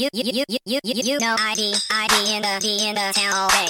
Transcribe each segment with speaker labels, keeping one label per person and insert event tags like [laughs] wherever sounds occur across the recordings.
Speaker 1: you, you, you, you, you, you, you know ID, ID in the D in the town all day.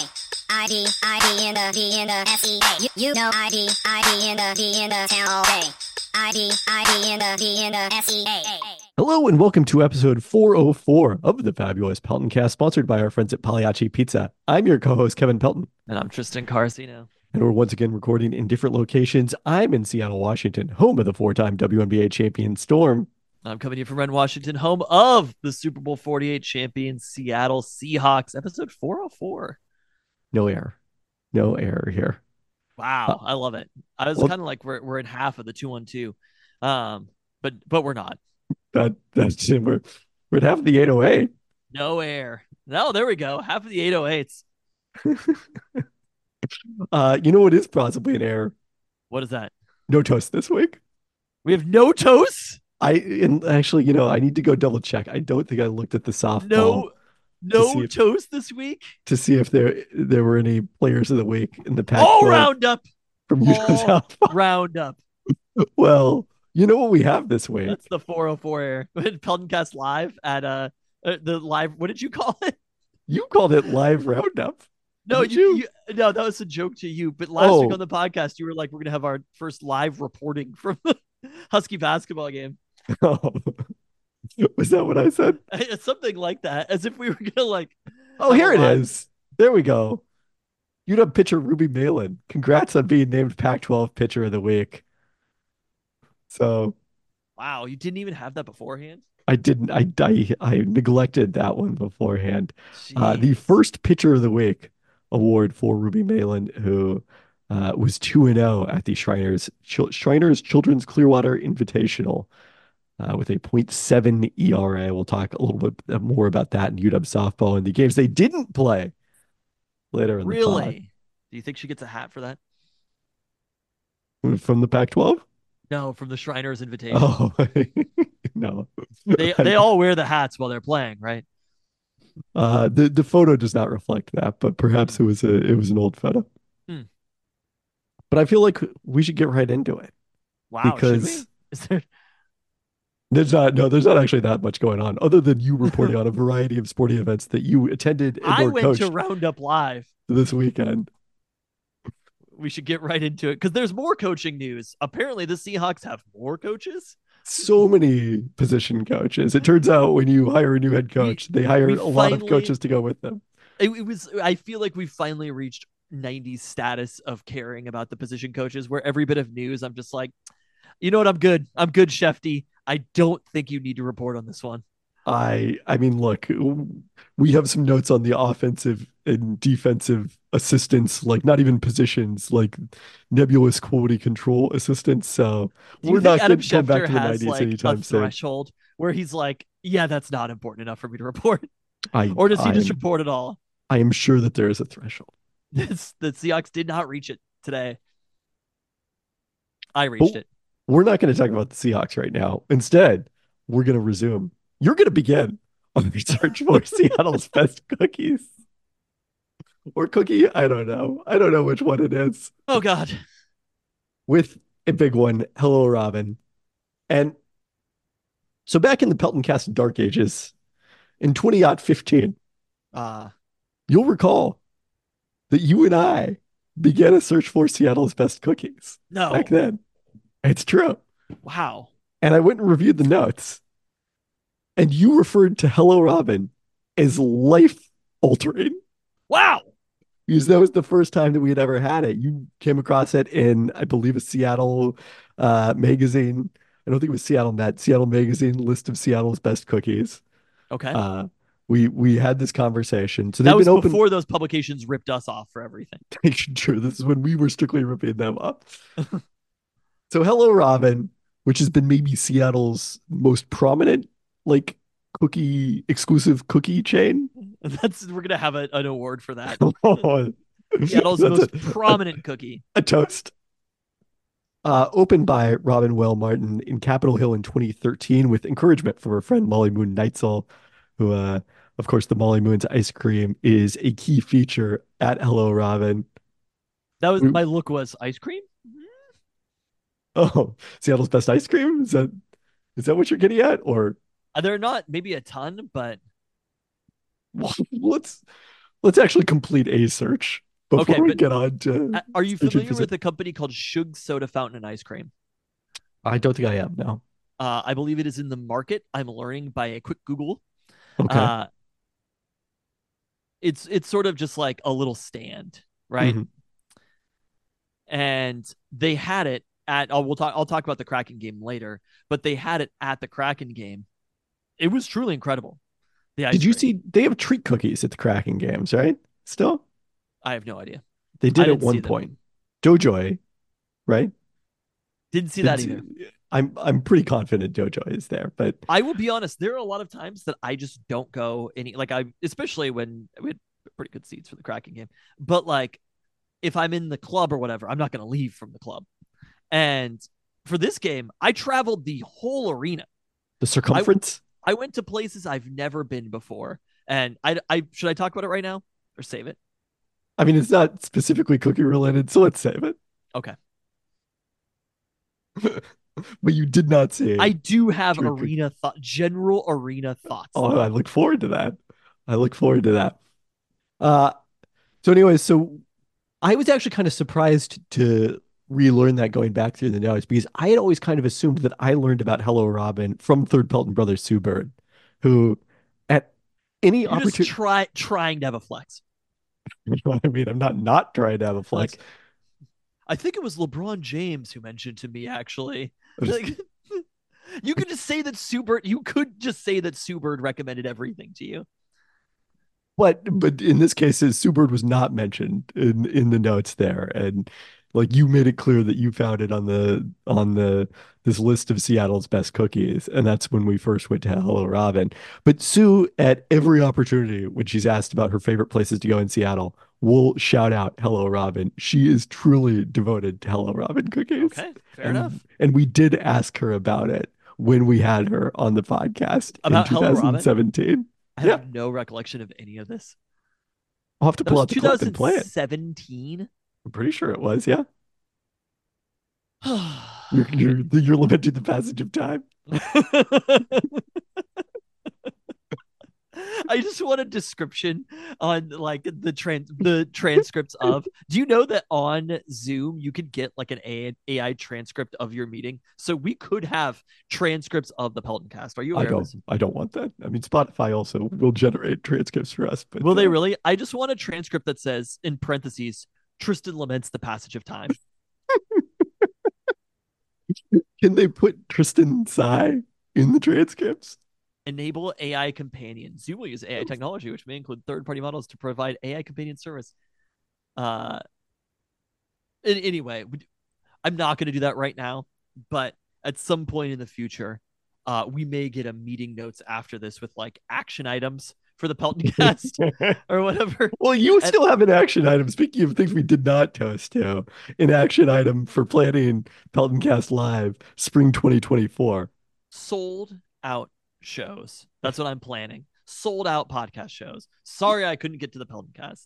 Speaker 1: ID, ID in the D in the SEA. You, you know ID, ID in the D in the town all day. ID, ID in the D in the SEA.
Speaker 2: Hello and welcome to episode 404 of the Fabulous Peltoncast, sponsored by our friends at Pagliacci Pizza. I'm your co-host Kevin Pelton,
Speaker 3: And I'm Tristan Carcino.
Speaker 2: and we're once again recording in different locations. I'm in Seattle, Washington, home of the four-time WNBA champion Storm.
Speaker 3: I'm coming to you from Renton, Washington, home of the Super Bowl 48 champion Seattle Seahawks, episode 404.
Speaker 2: No error, no error here.
Speaker 3: Wow, I love it. I was
Speaker 2: Well-
Speaker 3: kind of like we're we're in half of the 212. um, but but we're not.
Speaker 2: That that's [laughs] we're we're at half of the 808.
Speaker 3: No air. No, there we go. Half of the 808s. [laughs]
Speaker 2: Uh, you know what is possibly an error?
Speaker 3: What is that?
Speaker 2: No toast this week.
Speaker 3: We have no toast.
Speaker 2: I and actually, you know, I need to go double check. I don't think I looked at the softball
Speaker 3: No, no
Speaker 2: if-
Speaker 3: toast this week.
Speaker 2: to see if there there were any players of the week in the pack
Speaker 3: All roundup.
Speaker 2: from
Speaker 3: all
Speaker 2: softball.
Speaker 3: roundup. [laughs]
Speaker 2: Well, you know what we have this week?
Speaker 3: That's the 404 air. [laughs] Peltoncast live at uh, uh the live. What did you call it?
Speaker 2: You called it live roundup.
Speaker 3: No, you,
Speaker 2: you?
Speaker 3: you- no, that was a joke to you. But last week
Speaker 2: Oh.
Speaker 3: on the podcast, you were like, "We're gonna have our first live reporting from the [laughs] Husky basketball game." [laughs]
Speaker 2: Was that what I said? [laughs]
Speaker 3: Something like that, as if we were gonna like.
Speaker 2: Oh, here it is. There we go. UW pitcher Ruby Meylan. Congrats on being named Pac-12 Pitcher of the Week. So
Speaker 3: Wow, you didn't even have that beforehand.
Speaker 2: I didn't. I I, I neglected that one beforehand. Uh, the first Pitcher of the Week award for Ruby Meylan, who uh, was 2 and 0 at the Shriners Chil- Shriners Children's Clearwater Invitational uh, with a 0.7 ERA. We'll talk a little bit more about that in UW softball and the games they didn't play later in
Speaker 3: really. Do you think she gets a hat for that?
Speaker 2: From the Pac-12?
Speaker 3: No, from the Shriners invitation.
Speaker 2: Oh, [laughs] no.
Speaker 3: They they all wear the hats while they're playing, right?
Speaker 2: Uh, the the photo does not reflect that, but perhaps it was a it was an old photo.
Speaker 3: Hmm.
Speaker 2: But I feel like we should get right into it.
Speaker 3: Wow.
Speaker 2: because
Speaker 3: Is there?
Speaker 2: There's not no there's not actually that much going on other than you reporting on a variety of sporting events that you attended
Speaker 3: I went to Roundup Live.
Speaker 2: this weekend.
Speaker 3: we should get right into it because there's more coaching news. Apparently, the Seahawks have more coaches.
Speaker 2: So many position coaches. It turns out when you hire a new head coach, they hire
Speaker 3: we
Speaker 2: a lot of coaches to go with them.
Speaker 3: It, it was. I feel like we finally reached 90s status of caring about the position coaches, where every bit of news, I'm just like, you know what? I'm good. I'm good, Schefty. I don't think you need to report on this one.
Speaker 2: I I mean, look, we have some notes on the offensive and defensive assistants, like not even positions, like nebulous quality control assistants. So we're not going to going back to the 90s
Speaker 3: like
Speaker 2: anytime soon.
Speaker 3: threshold where he's like, yeah, that's not important enough for me to report,
Speaker 2: I,
Speaker 3: or does he just
Speaker 2: I'm-
Speaker 3: report it all?
Speaker 2: I am sure that there is a threshold.
Speaker 3: This, [laughs] the Seahawks did not reach it today. I reached it.
Speaker 2: We're not going to talk about the Seahawks right now. Instead, we're going to resume. You're going to begin on the search for [laughs] Seattle's best cookies. Or cookie, I don't know. I don't know which one it is.
Speaker 3: Oh God.
Speaker 2: with a big one. Hello, Robin. And so back in the Peltoncast Dark Ages, in 2015,
Speaker 3: Uh,
Speaker 2: you'll recall that you and I began a search for Seattle's best cookies
Speaker 3: no.
Speaker 2: back then. It's true.
Speaker 3: Wow.
Speaker 2: And I went and reviewed the notes. And you referred to Hello Robin as life altering.
Speaker 3: Wow.
Speaker 2: because that was the first time that we had ever had it. You came across it in, I believe, a Seattle uh, magazine. I don't think it was Seattle Met, Seattle Magazine list of Seattle's best cookies.
Speaker 3: Okay.
Speaker 2: Uh, we we had this conversation. So
Speaker 3: that was
Speaker 2: been open.
Speaker 3: before those publications ripped us off for everything. [laughs]
Speaker 2: True. This is when we were strictly ripping them up. [laughs] so Hello Robin, which has been maybe Seattle's most prominent like cookie exclusive cookie chain. [laughs]
Speaker 3: That's we're gonna have a, an award for that. [laughs]
Speaker 2: Oh,
Speaker 3: Seattle's most
Speaker 2: a-
Speaker 3: prominent cookie. [laughs]
Speaker 2: a toast. Uh, opened by Robin Wehl Martin in Capitol Hill in 2013 with encouragement from her friend Molly Moon Neitzel, who, uh, of course, the Molly Moon's ice cream is a key feature at Hello Robin.
Speaker 3: That was
Speaker 2: We-
Speaker 3: my look was ice cream.
Speaker 2: Oh, Seattle's best ice cream? Is that is that what you're getting at? Or
Speaker 3: Uh, They're not maybe a ton, but [laughs]
Speaker 2: let's let's actually complete a search before
Speaker 3: Okay,
Speaker 2: we get on to.
Speaker 3: Are you familiar with a company called Shug Soda Fountain and Ice Cream?
Speaker 2: I don't think I am. No.
Speaker 3: Uh, I believe it is in the market. I'm learning by a quick Google.
Speaker 2: Okay.
Speaker 3: Uh, it's it's sort of just like a little stand, right?
Speaker 2: Mhm.
Speaker 3: And they had it at. Oh, we'll talk. I'll talk about the Kraken game later, but they had it at the Kraken game. It was truly incredible. The
Speaker 2: Did you see? They have treat cookies at the Kraken games, right? Still,
Speaker 3: I have no idea.
Speaker 2: they did at
Speaker 3: didn't
Speaker 2: one
Speaker 3: them.
Speaker 2: point. Jojoy, right?
Speaker 3: Didn't see that
Speaker 2: Didn't
Speaker 3: either.
Speaker 2: I'm I'm pretty confident Jojoy is there, but
Speaker 3: I will be honest. There are a lot of times that I just don't go any like I, especially when we had pretty good seats for the Kraken game. But like, if I'm in the club or whatever, I'm not going to leave from the club. And for this game, I traveled the whole arena.
Speaker 2: the circumference.
Speaker 3: I went to places I've never been before. And I, I should I talk about it right now or save it?
Speaker 2: I mean, it's not specifically cookie related, so let's save it.
Speaker 3: Okay. [laughs]
Speaker 2: But you did not say.
Speaker 3: I do have
Speaker 2: True,
Speaker 3: arena thought, general arena thoughts.
Speaker 2: Oh, I look forward to that. I look forward to that. Uh, so anyways, so I was actually kind of surprised to relearn that going back through the notes because I had always kind of assumed that I learned about Hello Robin from Third Pelton Brothers Sue Bird, who at any
Speaker 3: You're just
Speaker 2: opportunity,
Speaker 3: try trying to have a flex. [laughs]
Speaker 2: I mean, I'm not not trying to have a flex.
Speaker 3: Like, I think it was LeBron James who mentioned to me actually. Like, [laughs] you could just say that Sue Bird. You could just say that Sue Bird recommended everything to you.
Speaker 2: But but in this case, Sue Bird was not mentioned in in the notes there, and like you made it clear that you found it on the on the this list of Seattle's best cookies, and that's when we first went to Hello Robin. But Sue, at every opportunity when she's asked about her favorite places to go in Seattle, will shout out Hello Robin. She is truly devoted to Hello Robin cookies.
Speaker 3: Okay, fair
Speaker 2: and,
Speaker 3: enough.
Speaker 2: And we did ask her about it when we had her on the podcast
Speaker 3: About
Speaker 2: in
Speaker 3: Hello Robin?
Speaker 2: 2017.
Speaker 3: I have no recollection of any of this.
Speaker 2: I'll have to
Speaker 3: That
Speaker 2: pull out the clip and play it.
Speaker 3: 2017.
Speaker 2: I'm pretty sure it was, yeah. [sighs] You're, you're, you're lamenting the passage of time. [laughs]
Speaker 3: I just want a description on like the trans the transcripts of. Do you know that on Zoom you could get like an AI, AI transcript of your meeting? So we could have transcripts of the Peltoncast. Are you
Speaker 2: I
Speaker 3: aware of
Speaker 2: don't? I don't want that. I mean, Spotify also will generate transcripts for us, but
Speaker 3: Will they really? I just want a transcript that says in parentheses Tristan laments the passage of time. [laughs]
Speaker 2: can they put Tristan Sai in the transcripts?
Speaker 3: Enable AI companion. Zoom will use AI technology, which may include third-party models to provide AI companion service. Uh, an- anyway, I'm not going to do that right now, but at some point in the future, uh, we may get a meeting notes after this with like action items for the Pelton [laughs] cast or whatever.
Speaker 2: Well, you still have an action item. Speaking of things we did not toast to, an action item for planning Peltoncast Live Spring 2024.
Speaker 3: Sold out shows. That's what I'm planning. Sold out podcast shows. Sorry, I couldn't get to the Peltoncast.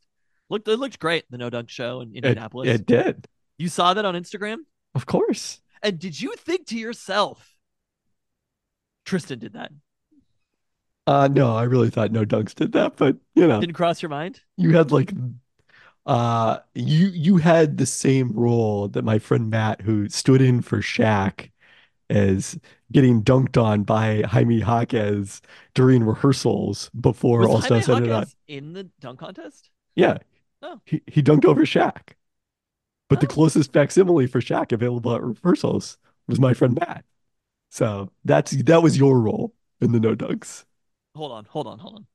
Speaker 3: Looked it looked great. The No Dunk Show in
Speaker 2: It,
Speaker 3: Indianapolis.
Speaker 2: it did,
Speaker 3: you saw that on Instagram,
Speaker 2: of course.
Speaker 3: and did you think to yourself, Tristan did that?
Speaker 2: Uh, no, I really thought No Dunks did that, but you know,
Speaker 3: Didn't cross your mind?
Speaker 2: you had like uh you you had the same role that my friend Matt who stood in for Shaq as getting dunked on by Jaime Jaquez during rehearsals before
Speaker 3: Was
Speaker 2: All Stars Not.
Speaker 3: Jaquez in the dunk contest?
Speaker 2: Yeah.
Speaker 3: Oh.
Speaker 2: He he dunked over Shaq. But the
Speaker 3: Oh.
Speaker 2: closest facsimile for Shaq available at rehearsals was my friend Matt. So that's that was your role in the no dunks.
Speaker 3: Hold on, hold on, hold on.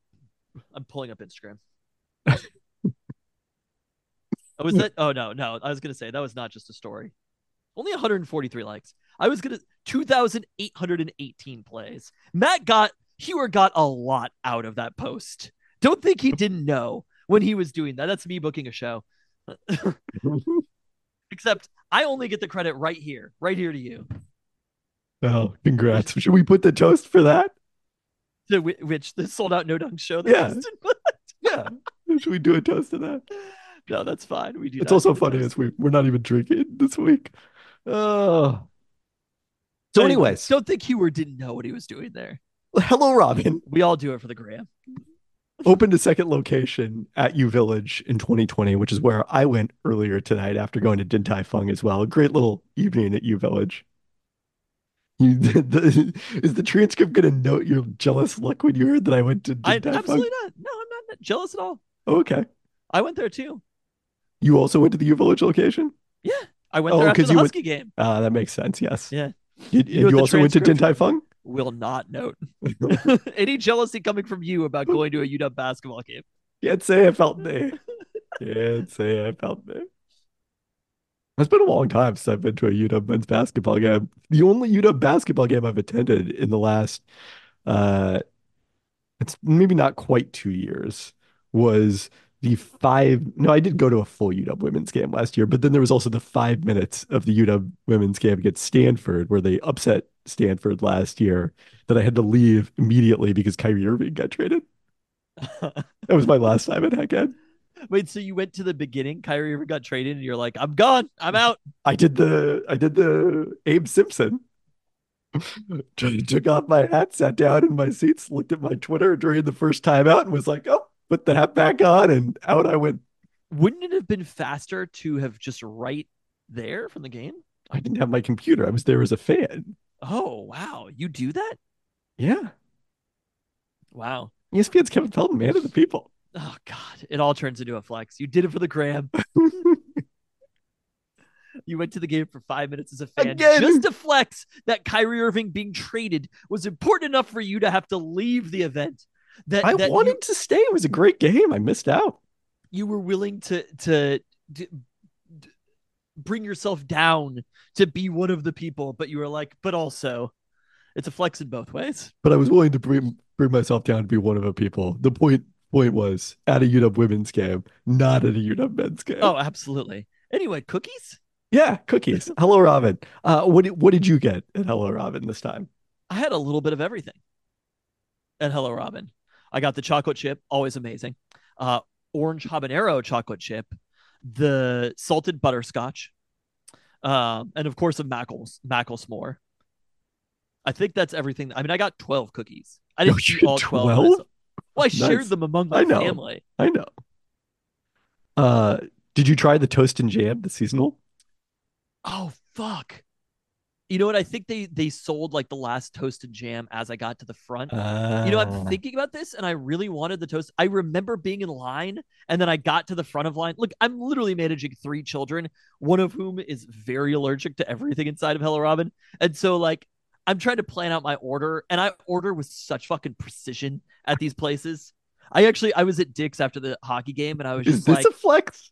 Speaker 3: I'm pulling up Instagram. oh, was that? Oh no, no. I was gonna say that was not just a story. Only 143 likes. I was gonna 2,818 plays. Matt got Hewer got a lot out of that post. Don't think he didn't know when he was doing that. That's me booking a show. [laughs] Except I only get the credit right here, right here to you.
Speaker 2: Oh, congrats. Should we put the toast for that?
Speaker 3: To whi- which the sold out no dunk show.
Speaker 2: Yeah. [laughs] Yeah. Should we do a toast to that?
Speaker 3: no, that's fine. We do.
Speaker 2: It's also
Speaker 3: do
Speaker 2: funny as we we're not even drinking this week. Oh. So,
Speaker 3: Anyway,
Speaker 2: anyways,
Speaker 3: don't think Hewer didn't know what he was doing there.
Speaker 2: hello, Robin. [laughs]
Speaker 3: We all do it for the gram.
Speaker 2: opened a second location at U Village in 2020, which is where I went earlier tonight after going to Din Tai Fung as well. A great little evening at U Village. [laughs] You, the, the, is the transcript going to note your jealous look when you heard that I went to
Speaker 3: I absolutely not. No, I'm not jealous at all.
Speaker 2: Oh, okay.
Speaker 3: I went there too.
Speaker 2: You also went to the U Village location?
Speaker 3: Yeah, I went
Speaker 2: Oh,
Speaker 3: there after the
Speaker 2: you went-
Speaker 3: game.
Speaker 2: Ah, that makes sense. Yes.
Speaker 3: Yeah,
Speaker 2: You,
Speaker 3: You
Speaker 2: and
Speaker 3: know what
Speaker 2: you also went to Din Tai Fung?
Speaker 3: will not note [laughs] [laughs] any jealousy coming from you about going to a UW basketball game.
Speaker 2: Can't say I felt me. Can't say I felt me. It's been a long time since I've been to a UW men's basketball game. The only UW basketball game I've attended in the last, uh, it's maybe not quite two years, was the five. No, I did go to a full UW women's game last year, but then there was also the five minutes of the UW women's game against Stanford where they upset Stanford last year that I had to leave immediately because Kyrie Irving got traded. [laughs] That was my last time at Hec Ed. [laughs]
Speaker 3: Wait, so you went to the beginning? Kyrie Irving got traded, and you're like, "I'm gone. I'm out."
Speaker 2: I did the I did the Abe Simpson. [laughs] Took off my hat, sat down in my seats, looked at my Twitter during the first time out, and was like, "Oh, put the hat back on," and out I went.
Speaker 3: Wouldn't it have been faster to have just right there from the game?
Speaker 2: I didn't have my computer. I was there as a fan.
Speaker 3: Oh wow, you do that?
Speaker 2: Yeah,
Speaker 3: Wow.
Speaker 2: ESPN's Kevin Pelton, man of the people.
Speaker 3: Oh god, it all turns into a flex. You did it for the gram. [laughs] You went to the game for five minutes as a fan
Speaker 2: Again.
Speaker 3: just to flex that Kyrie Irving being traded was important enough for you to have to leave the event. That,
Speaker 2: I
Speaker 3: that
Speaker 2: wanted
Speaker 3: you,
Speaker 2: to stay. It was a great game. I missed out.
Speaker 3: you were willing to to, to bring yourself down to be one of the people, but you were like, but also, it's a flex in both ways.
Speaker 2: but I was willing to bring bring myself down to be one of the people. The point point was at a UW women's game, not at a UW men's game.
Speaker 3: Oh, absolutely. Anyway, cookies.
Speaker 2: yeah, cookies. [laughs] Hello, Robin. Uh, what did, what did you get at Hello Robin this time?
Speaker 3: I had a little bit of everything. And hello, Robin. I got the chocolate chip, always amazing. Uh, orange habanero chocolate chip, the salted butterscotch, um, and of course a Mackles Mackle s'more. I think that's everything. I mean, I got twelve cookies. I didn't [laughs] eat all twelve.
Speaker 2: 12?
Speaker 3: myself. Well, I shared them among my
Speaker 2: I know.
Speaker 3: family.
Speaker 2: I know. Uh, did you try the toast and jam, the seasonal?
Speaker 3: Oh fuck! You know what? I think they they sold like the last toast and jam as I got to the front.
Speaker 2: Uh,
Speaker 3: You know, I'm thinking about this and I really wanted the toast. I remember being in line and then I got to the front of line. Look, I'm literally managing three children, one of whom is very allergic to everything inside of Hello Robin. And so, like, I'm trying to plan out my order and I order with such fucking precision at these places. I actually, I was at Dick's after the hockey game and I was
Speaker 2: Is
Speaker 3: just
Speaker 2: this
Speaker 3: like,
Speaker 2: a flex?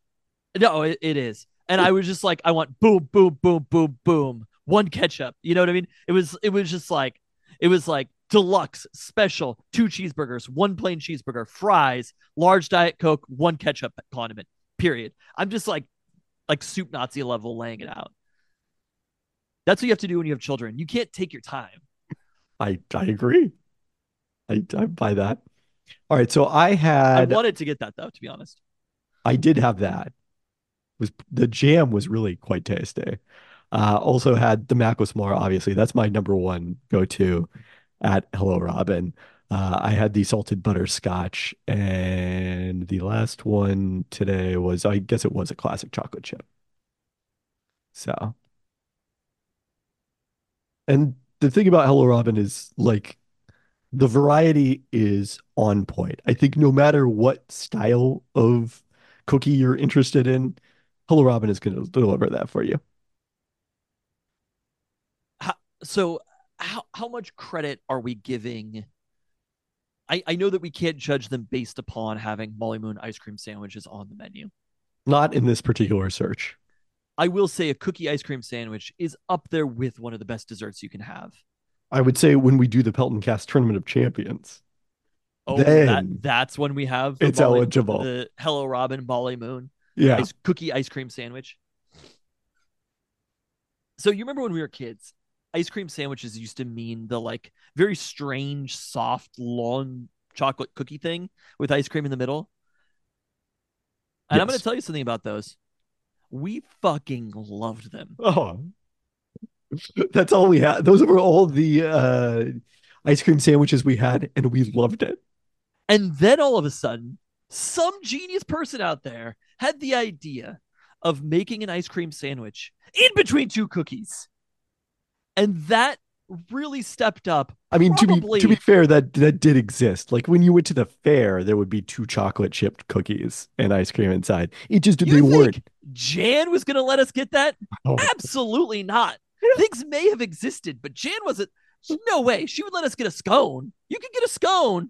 Speaker 3: no, it, it is. And I was just like, I want boom, boom, boom, boom, boom, one ketchup. You know what I mean? It was, it was just like, it was like deluxe, special, two cheeseburgers, one plain cheeseburger, fries, large diet coke, one ketchup condiment. Period. I'm just like, like soup Nazi level laying it out. That's what you have to do when you have children. You can't take your time.
Speaker 2: I I agree. I I buy that. All right, so I had
Speaker 3: I wanted to get that though, to be honest.
Speaker 2: I did have that. Was the jam was really quite tasty. Uh, also had the Mackle S'more, obviously. That's my number one go-to at Hello Robin. Uh, I had the salted butterscotch, and the last one today was, I guess it was a classic chocolate chip. So, and the thing about Hello Robin is like the variety is on point. I think no matter what style of cookie you're interested in, Hello Robin is going to deliver that for you.
Speaker 3: so how how much credit are we giving I, I know that we can't judge them based upon having Molly Moon ice cream sandwiches on the menu.
Speaker 2: Not in this particular search.
Speaker 3: I will say a cookie ice cream sandwich is up there with one of the best desserts you can have.
Speaker 2: I would say when we do the Peltoncast Tournament of Champions,
Speaker 3: Oh, that that's when we have the
Speaker 2: it's
Speaker 3: Molly-
Speaker 2: eligible.
Speaker 3: the Hello Robin Molly Moon
Speaker 2: yeah,
Speaker 3: ice, cookie ice cream sandwich. So you remember when we were kids, ice cream sandwiches used to mean the like very strange, soft, long chocolate cookie thing with ice cream in the middle. And I'm going to tell you something about those. We fucking loved them.
Speaker 2: Oh, that's all we had. Those were all the uh, ice cream sandwiches we had, and we loved it.
Speaker 3: And then all of a sudden, some genius person out there had the idea of making an ice cream sandwich in between two cookies. And that really stepped up.
Speaker 2: I mean, to be to be fair, that that did exist. Like when you went to the fair, there would be two chocolate chipped cookies and ice cream inside. It just
Speaker 3: You
Speaker 2: they weren't.
Speaker 3: Jan was going to let us get that?
Speaker 2: Oh,
Speaker 3: Absolutely not. [laughs] Things may have existed, but Jan wasn't. No way. She would let us get a scone. You could get a scone,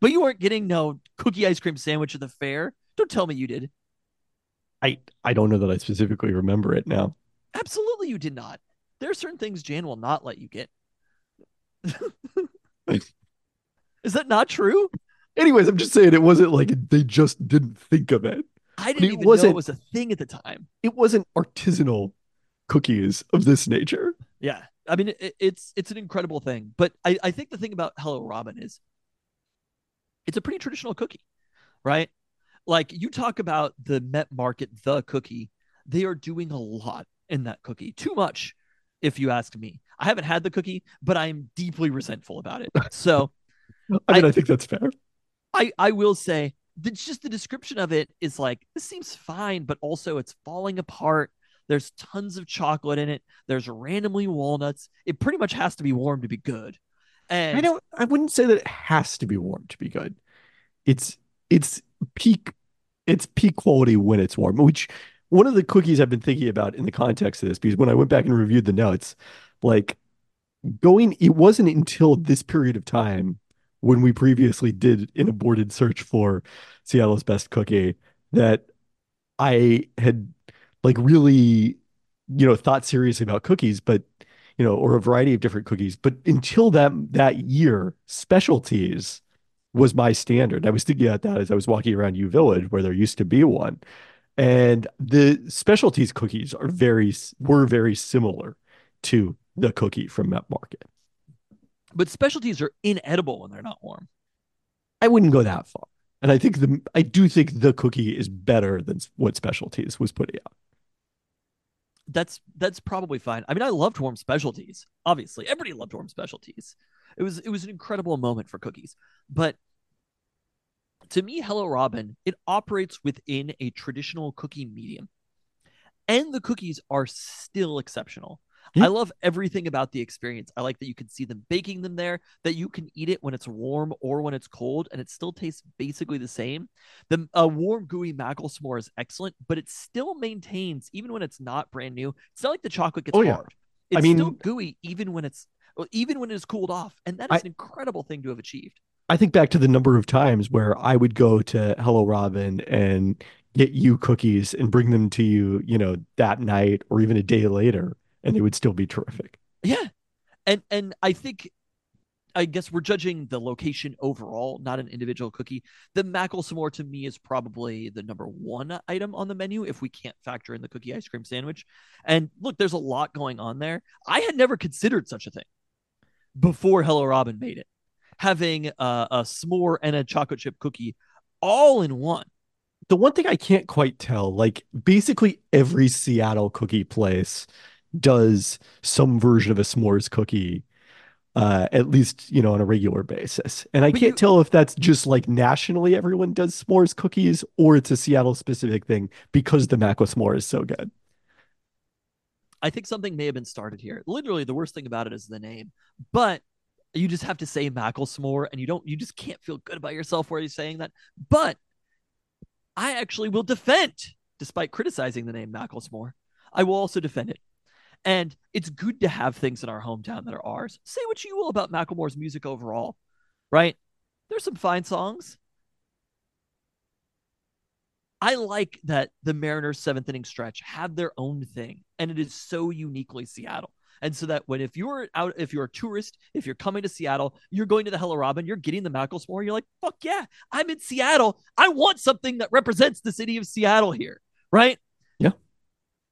Speaker 3: but you weren't getting no cookie ice cream sandwich at the fair. Don't tell me you did.
Speaker 2: I I don't know that I specifically remember it now.
Speaker 3: Absolutely, you did not. There are certain things Jan will not let you get. Is that not true?
Speaker 2: Anyways, I'm just saying it wasn't like they just didn't think of it.
Speaker 3: I didn't
Speaker 2: it
Speaker 3: even know it was a thing at the time.
Speaker 2: It wasn't artisanal cookies of this nature.
Speaker 3: Yeah. I mean, it, it's it's an incredible thing. But I, I think the thing about Hello Robin is it's a pretty traditional cookie, right? Like you talk about the Met Market, the cookie, they are doing a lot in that cookie. Too much, if you ask me. I haven't had the cookie, but I'm deeply resentful about it. [laughs] So
Speaker 2: I mean,
Speaker 3: I-
Speaker 2: I, think that's fair.
Speaker 3: I I will say it's just the description of it is like this seems fine, but also it's falling apart. There's tons of chocolate in it. There's randomly walnuts. It pretty much has to be warm to be good. And
Speaker 2: I don't. I wouldn't say that it has to be warm to be good. It's it's peak. It's peak quality when it's warm. Which one of the cookies I've been thinking about in the context of this, because when I went back and reviewed the notes, like going, it wasn't until this period of time when we previously did an aborted search for Seattle's best cookie that I had like really, you know, thought seriously about cookies, but you know, or a variety of different cookies. But until that that year, specialties was my standard. I was thinking about that as I was walking around U Village, where there used to be one, and the specialties cookies are very were very similar to the cookie from Met Market.
Speaker 3: but specialties are inedible when they're not warm.
Speaker 2: I wouldn't go that far, and I think the I do think the cookie is better than what specialties was putting out.
Speaker 3: That's that's probably fine. I mean, I loved warm specialties. Obviously, everybody loved warm specialties. It was it was an incredible moment for cookies. But to me, Hello Robin, it operates within a traditional cookie medium. And the cookies are still exceptional. I love everything about the experience. I like that you can see them baking them there, that you can eat it when it's warm or when it's cold, and it still tastes basically the same. The uh, warm, gooey mackle s'more is excellent, but it still maintains, even when it's not brand new, it's not like the chocolate gets
Speaker 2: Oh, yeah.
Speaker 3: hard. It's
Speaker 2: I mean-
Speaker 3: still gooey even when it's well, even when it is cooled off. And that is
Speaker 2: I-
Speaker 3: an incredible thing to have achieved.
Speaker 2: I think back to the number of times where I would go to Hello Robin and get you cookies and bring them to you, you know, that night or even a day later, and they would still be terrific.
Speaker 3: Yeah. And and I think I guess we're judging the location overall, not an individual cookie. The mackle s'more to me is probably the number one item on the menu if we can't factor in the cookie ice cream sandwich. And look, there's a lot going on there. I had never considered such a thing before Hello Robin made it. Having a, a s'more and a chocolate chip cookie all in one.
Speaker 2: The one thing I can't quite tell, like basically every Seattle cookie place does some version of a s'mores cookie, uh, at least, you know, on a regular basis. And I
Speaker 3: But
Speaker 2: can't
Speaker 3: you-
Speaker 2: tell if that's just like nationally everyone does s'mores cookies or it's a Seattle specific thing because the Mac with s'more is so good.
Speaker 3: I think something may have been started here. Literally, the worst thing about it is the name, but you just have to say Macklemore, and you don't, you just can't feel good about yourself where you're saying that. But I actually will defend, despite criticizing the name Macklemore, I will also defend it. And it's good to have things in our hometown that are ours. Say what you will about Macklemore's music overall, right? There's some fine songs. I like that the Mariners seventh inning stretch have their own thing, and it is so uniquely Seattle. And so that when if you're out, if you're a tourist, if you're coming to Seattle, you're going to the Hello Robin, you're getting the Macklemore, you're like, fuck yeah, I'm in Seattle. I want something that represents the city of Seattle here, right?
Speaker 2: Yeah.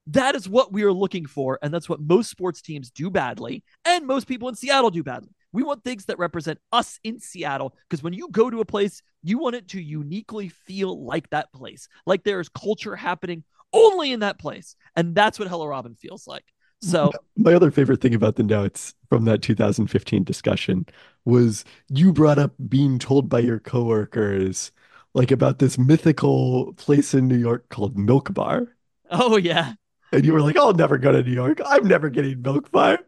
Speaker 3: That is what we are looking for, and that's what most sports teams do badly, and most people in Seattle do badly. We want things that represent us in Seattle because when you go to a place, you want it to uniquely feel like that place, like there is culture happening only in that place. And that's what Hello Robin feels like. So
Speaker 2: My other favorite thing about the notes from that 2015 discussion was you brought up being told by your coworkers like about this mythical place in New York called Milk Bar.
Speaker 3: oh yeah.
Speaker 2: And you were like, I'll never go to New York. I'm never getting Milk Bar. It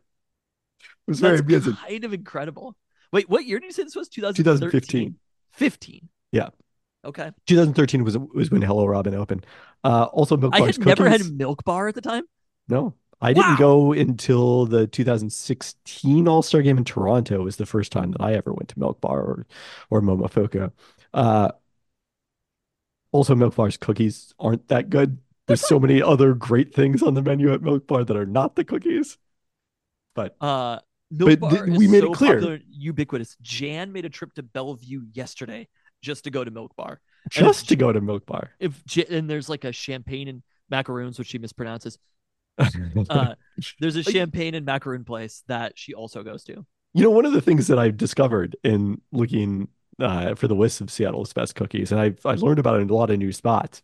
Speaker 2: was very
Speaker 3: That's
Speaker 2: amusing.
Speaker 3: kind of incredible. Wait, what year did you say this was?
Speaker 2: 2015.
Speaker 3: 2013? 15.
Speaker 2: Yeah.
Speaker 3: Okay.
Speaker 2: 2013 was was when Hello Robin opened. Uh, also, Milk
Speaker 3: I
Speaker 2: Bar's
Speaker 3: had never had
Speaker 2: cookies.
Speaker 3: milk bar at the time.
Speaker 2: No, I didn't
Speaker 3: Wow.
Speaker 2: go until the 2016 All Star Game in Toronto. Was the first time that I ever went to Milk Bar or or Momofuku. Uh, also, Milk Bar's cookies aren't that good. There's so many [laughs] other great things on the menu at Milk Bar that are not the cookies. But
Speaker 3: Uh Milk
Speaker 2: But th- we made it clear.
Speaker 3: popular, ubiquitous. Jan made a trip to Bellevue yesterday just to go to Milk Bar.
Speaker 2: just to go to Milk Bar,
Speaker 3: If and there's like a champagne and macaroons, which she mispronounces. [laughs] Uh, there's a champagne and macaroon place that she also goes to.
Speaker 2: You know, one of the things that I've discovered in looking uh, for the list of Seattle's best cookies, and I've I've learned about it in a lot of new spots,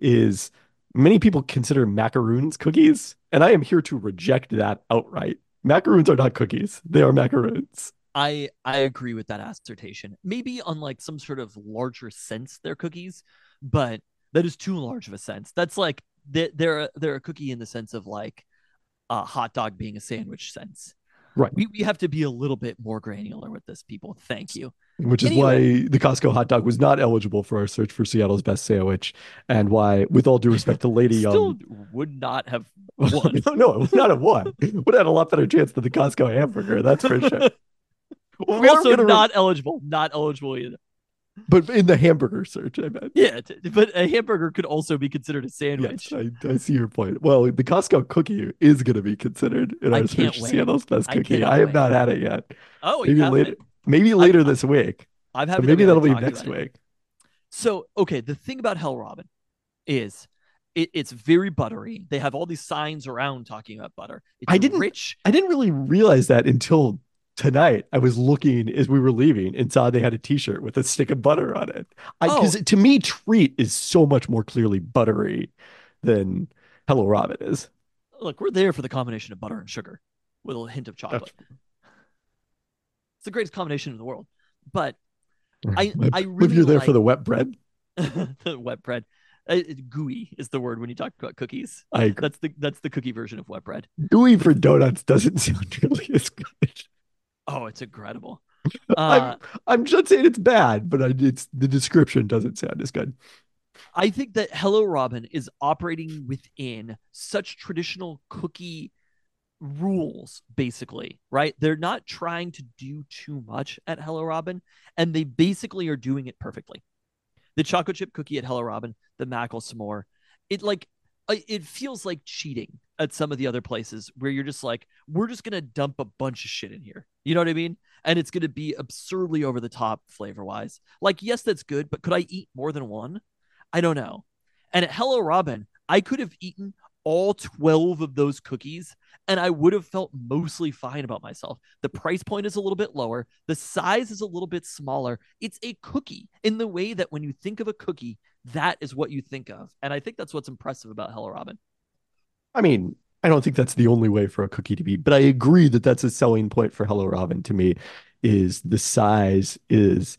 Speaker 2: is many people consider macaroons cookies, and I am here to reject that outright. Macaroons are not cookies; they are macaroons.
Speaker 3: I I agree with that assertion. Maybe on like some sort of larger sense, they're cookies, but that is too large of a sense. That's like they- they're they're a cookie in the sense of like a hot dog being a sandwich sense.
Speaker 2: Right.
Speaker 3: We we have to be a little bit more granular with this, people. Thank you.
Speaker 2: Which is
Speaker 3: Anyway.
Speaker 2: why the Costco hot dog was not eligible for our search for Seattle's best sandwich, and why, with all due respect to Lady
Speaker 3: Still
Speaker 2: Yum,
Speaker 3: would not have [laughs] won.
Speaker 2: no, no, it would not have won. Would have had a lot better chance than the Costco hamburger, that's for sure. [laughs] Well, we
Speaker 3: also
Speaker 2: re-
Speaker 3: not eligible. Not eligible either.
Speaker 2: But in the hamburger search, I meant.
Speaker 3: Yeah, but a hamburger could also be considered a sandwich.
Speaker 2: Yes, I, I see your point. Well, the Costco cookie is going to be considered in
Speaker 3: I
Speaker 2: our
Speaker 3: can't
Speaker 2: search
Speaker 3: wait.
Speaker 2: Seattle's best
Speaker 3: I
Speaker 2: cookie.
Speaker 3: cannot
Speaker 2: I have
Speaker 3: wait.
Speaker 2: not had it yet.
Speaker 3: Oh,
Speaker 2: Maybe later, maybe later this week.
Speaker 3: I've had
Speaker 2: maybe that'll be next
Speaker 3: it.
Speaker 2: week.
Speaker 3: So, okay, the thing about Hello Robin is it, it's very buttery. They have all these signs around talking about butter. It's
Speaker 2: I didn't-
Speaker 3: rich.
Speaker 2: I didn't really realize that until tonight. I was looking as we were leaving and saw they had a T-shirt with a stick of butter on it.
Speaker 3: Oh.
Speaker 2: Because to me, Treat is so much more clearly buttery than Hello Robin is.
Speaker 3: Look, we're there for the combination of butter and sugar with a hint of chocolate. It's the greatest combination in the world. But I, [laughs] I
Speaker 2: if
Speaker 3: really
Speaker 2: you're there for the wet bread, [laughs]
Speaker 3: the wet bread. Uh, gooey is the word when you talk about cookies.
Speaker 2: I agree.
Speaker 3: That's the that's the cookie version of wet bread.
Speaker 2: Gooey for donuts doesn't [laughs] sound nearly as good.
Speaker 3: Oh, it's incredible. [laughs]
Speaker 2: I'm-
Speaker 3: Uh,
Speaker 2: I'm just saying it's bad, but I, it's the description doesn't sound as good.
Speaker 3: I think that Hello Robin is operating within such traditional cookie rules, basically, right? They're not trying to do too much at Hello Robin, and they basically are doing it perfectly. The chocolate chip cookie at Hello Robin, the Mackle s'more, it like it feels like cheating at some of the other places where you're just like, we're just gonna dump a bunch of shit in here. You know what I mean? And it's gonna be absurdly over the top flavor wise. Like, yes, that's good, but could I eat more than one? I don't know. And at Hello Robin, I could have eaten all 12 of those cookies and I would have felt mostly fine about myself. The price point is a little bit lower, the size is a little bit smaller. It's a cookie in the way that when you think of a cookie, that is what you think of. And I think that's what's impressive about Hello Robin.
Speaker 2: I mean, I don't think that's the only way for a cookie to be, but I agree that that's a selling point for Hello Robin to me is the size is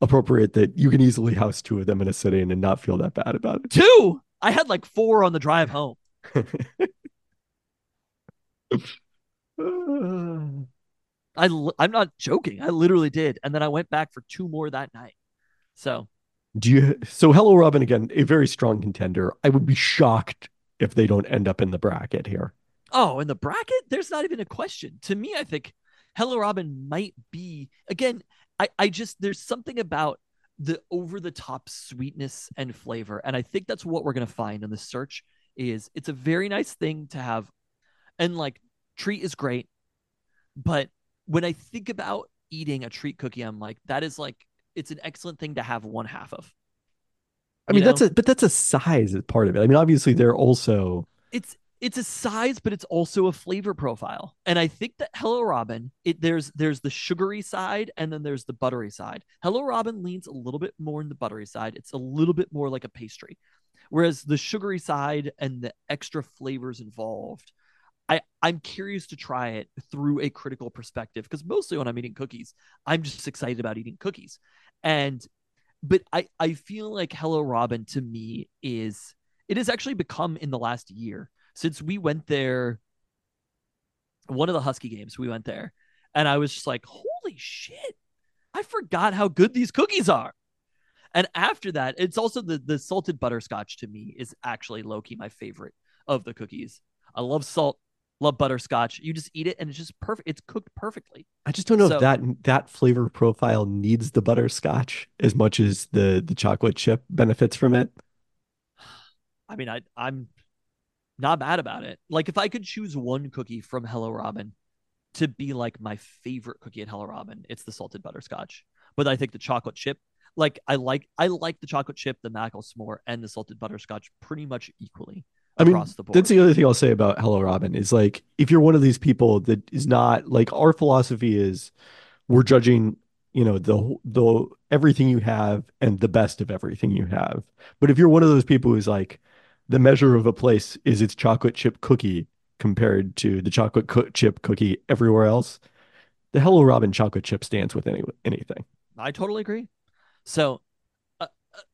Speaker 2: appropriate that you can easily house two of them in a sitting and not feel that bad about it.
Speaker 3: Two, I had like four on the drive home. [laughs] I I'm not joking. I literally did. And then I went back for two more that night. So
Speaker 2: Do you so Hello Robin again, a very strong contender. I would be shocked if they don't end up in the bracket here.
Speaker 3: Oh, in the bracket, there's not even a question. To me, I think Hello Robin might be again. I I just there's something about the over the top sweetness and flavor, and I think that's what we're gonna find in the search. Is it's a very nice thing to have, and like treat is great, but when I think about eating a treat cookie, I'm like that is like it's an excellent thing to have one half of.
Speaker 2: I mean, that's a but that's a size is part of it. I mean, obviously they're also
Speaker 3: it's it's a size but it's also a flavor profile. And i think that hello robin it there's there's the sugary side and then there's the buttery side. Hello robin leans a little bit more in the buttery side. It's a little bit more like a pastry. Whereas the sugary side and the extra flavors involved I I'm curious to try it through a critical perspective because mostly when I'm eating cookies, I'm just excited about eating cookies. And but I I feel like Hello Robin to me is it has actually become in the last year since we went there one of the Husky games we went there and I was just like holy shit. I forgot how good these cookies are. And after that it's also the the salted butterscotch to me is actually Loki my favorite of the cookies. I love salt love butterscotch you just eat it and it's just perfect it's cooked perfectly
Speaker 2: I just don't know
Speaker 3: So-
Speaker 2: if that that flavor profile needs the butterscotch as much as the the chocolate chip benefits from it.
Speaker 3: I mean, I I'm not mad about it. Like if I could choose one cookie from Hello Robin to be like my favorite cookie at Hello Robin, it's the salted butterscotch. But I think the chocolate chip, like I like I like the chocolate chip, the mackle s'more, and the salted butterscotch pretty much equally
Speaker 2: I mean,
Speaker 3: across the board.
Speaker 2: That's the other thing I'll say about Hello Robin is like if you're one of these people that is not like our philosophy is we're judging, you know, the the everything you have and the best of everything you have. But if you're one of those people who's like the measure of a place is its chocolate chip cookie compared to the chocolate co- chip cookie everywhere else, the Hello Robin chocolate chip stands with any anything.
Speaker 3: I totally agree. So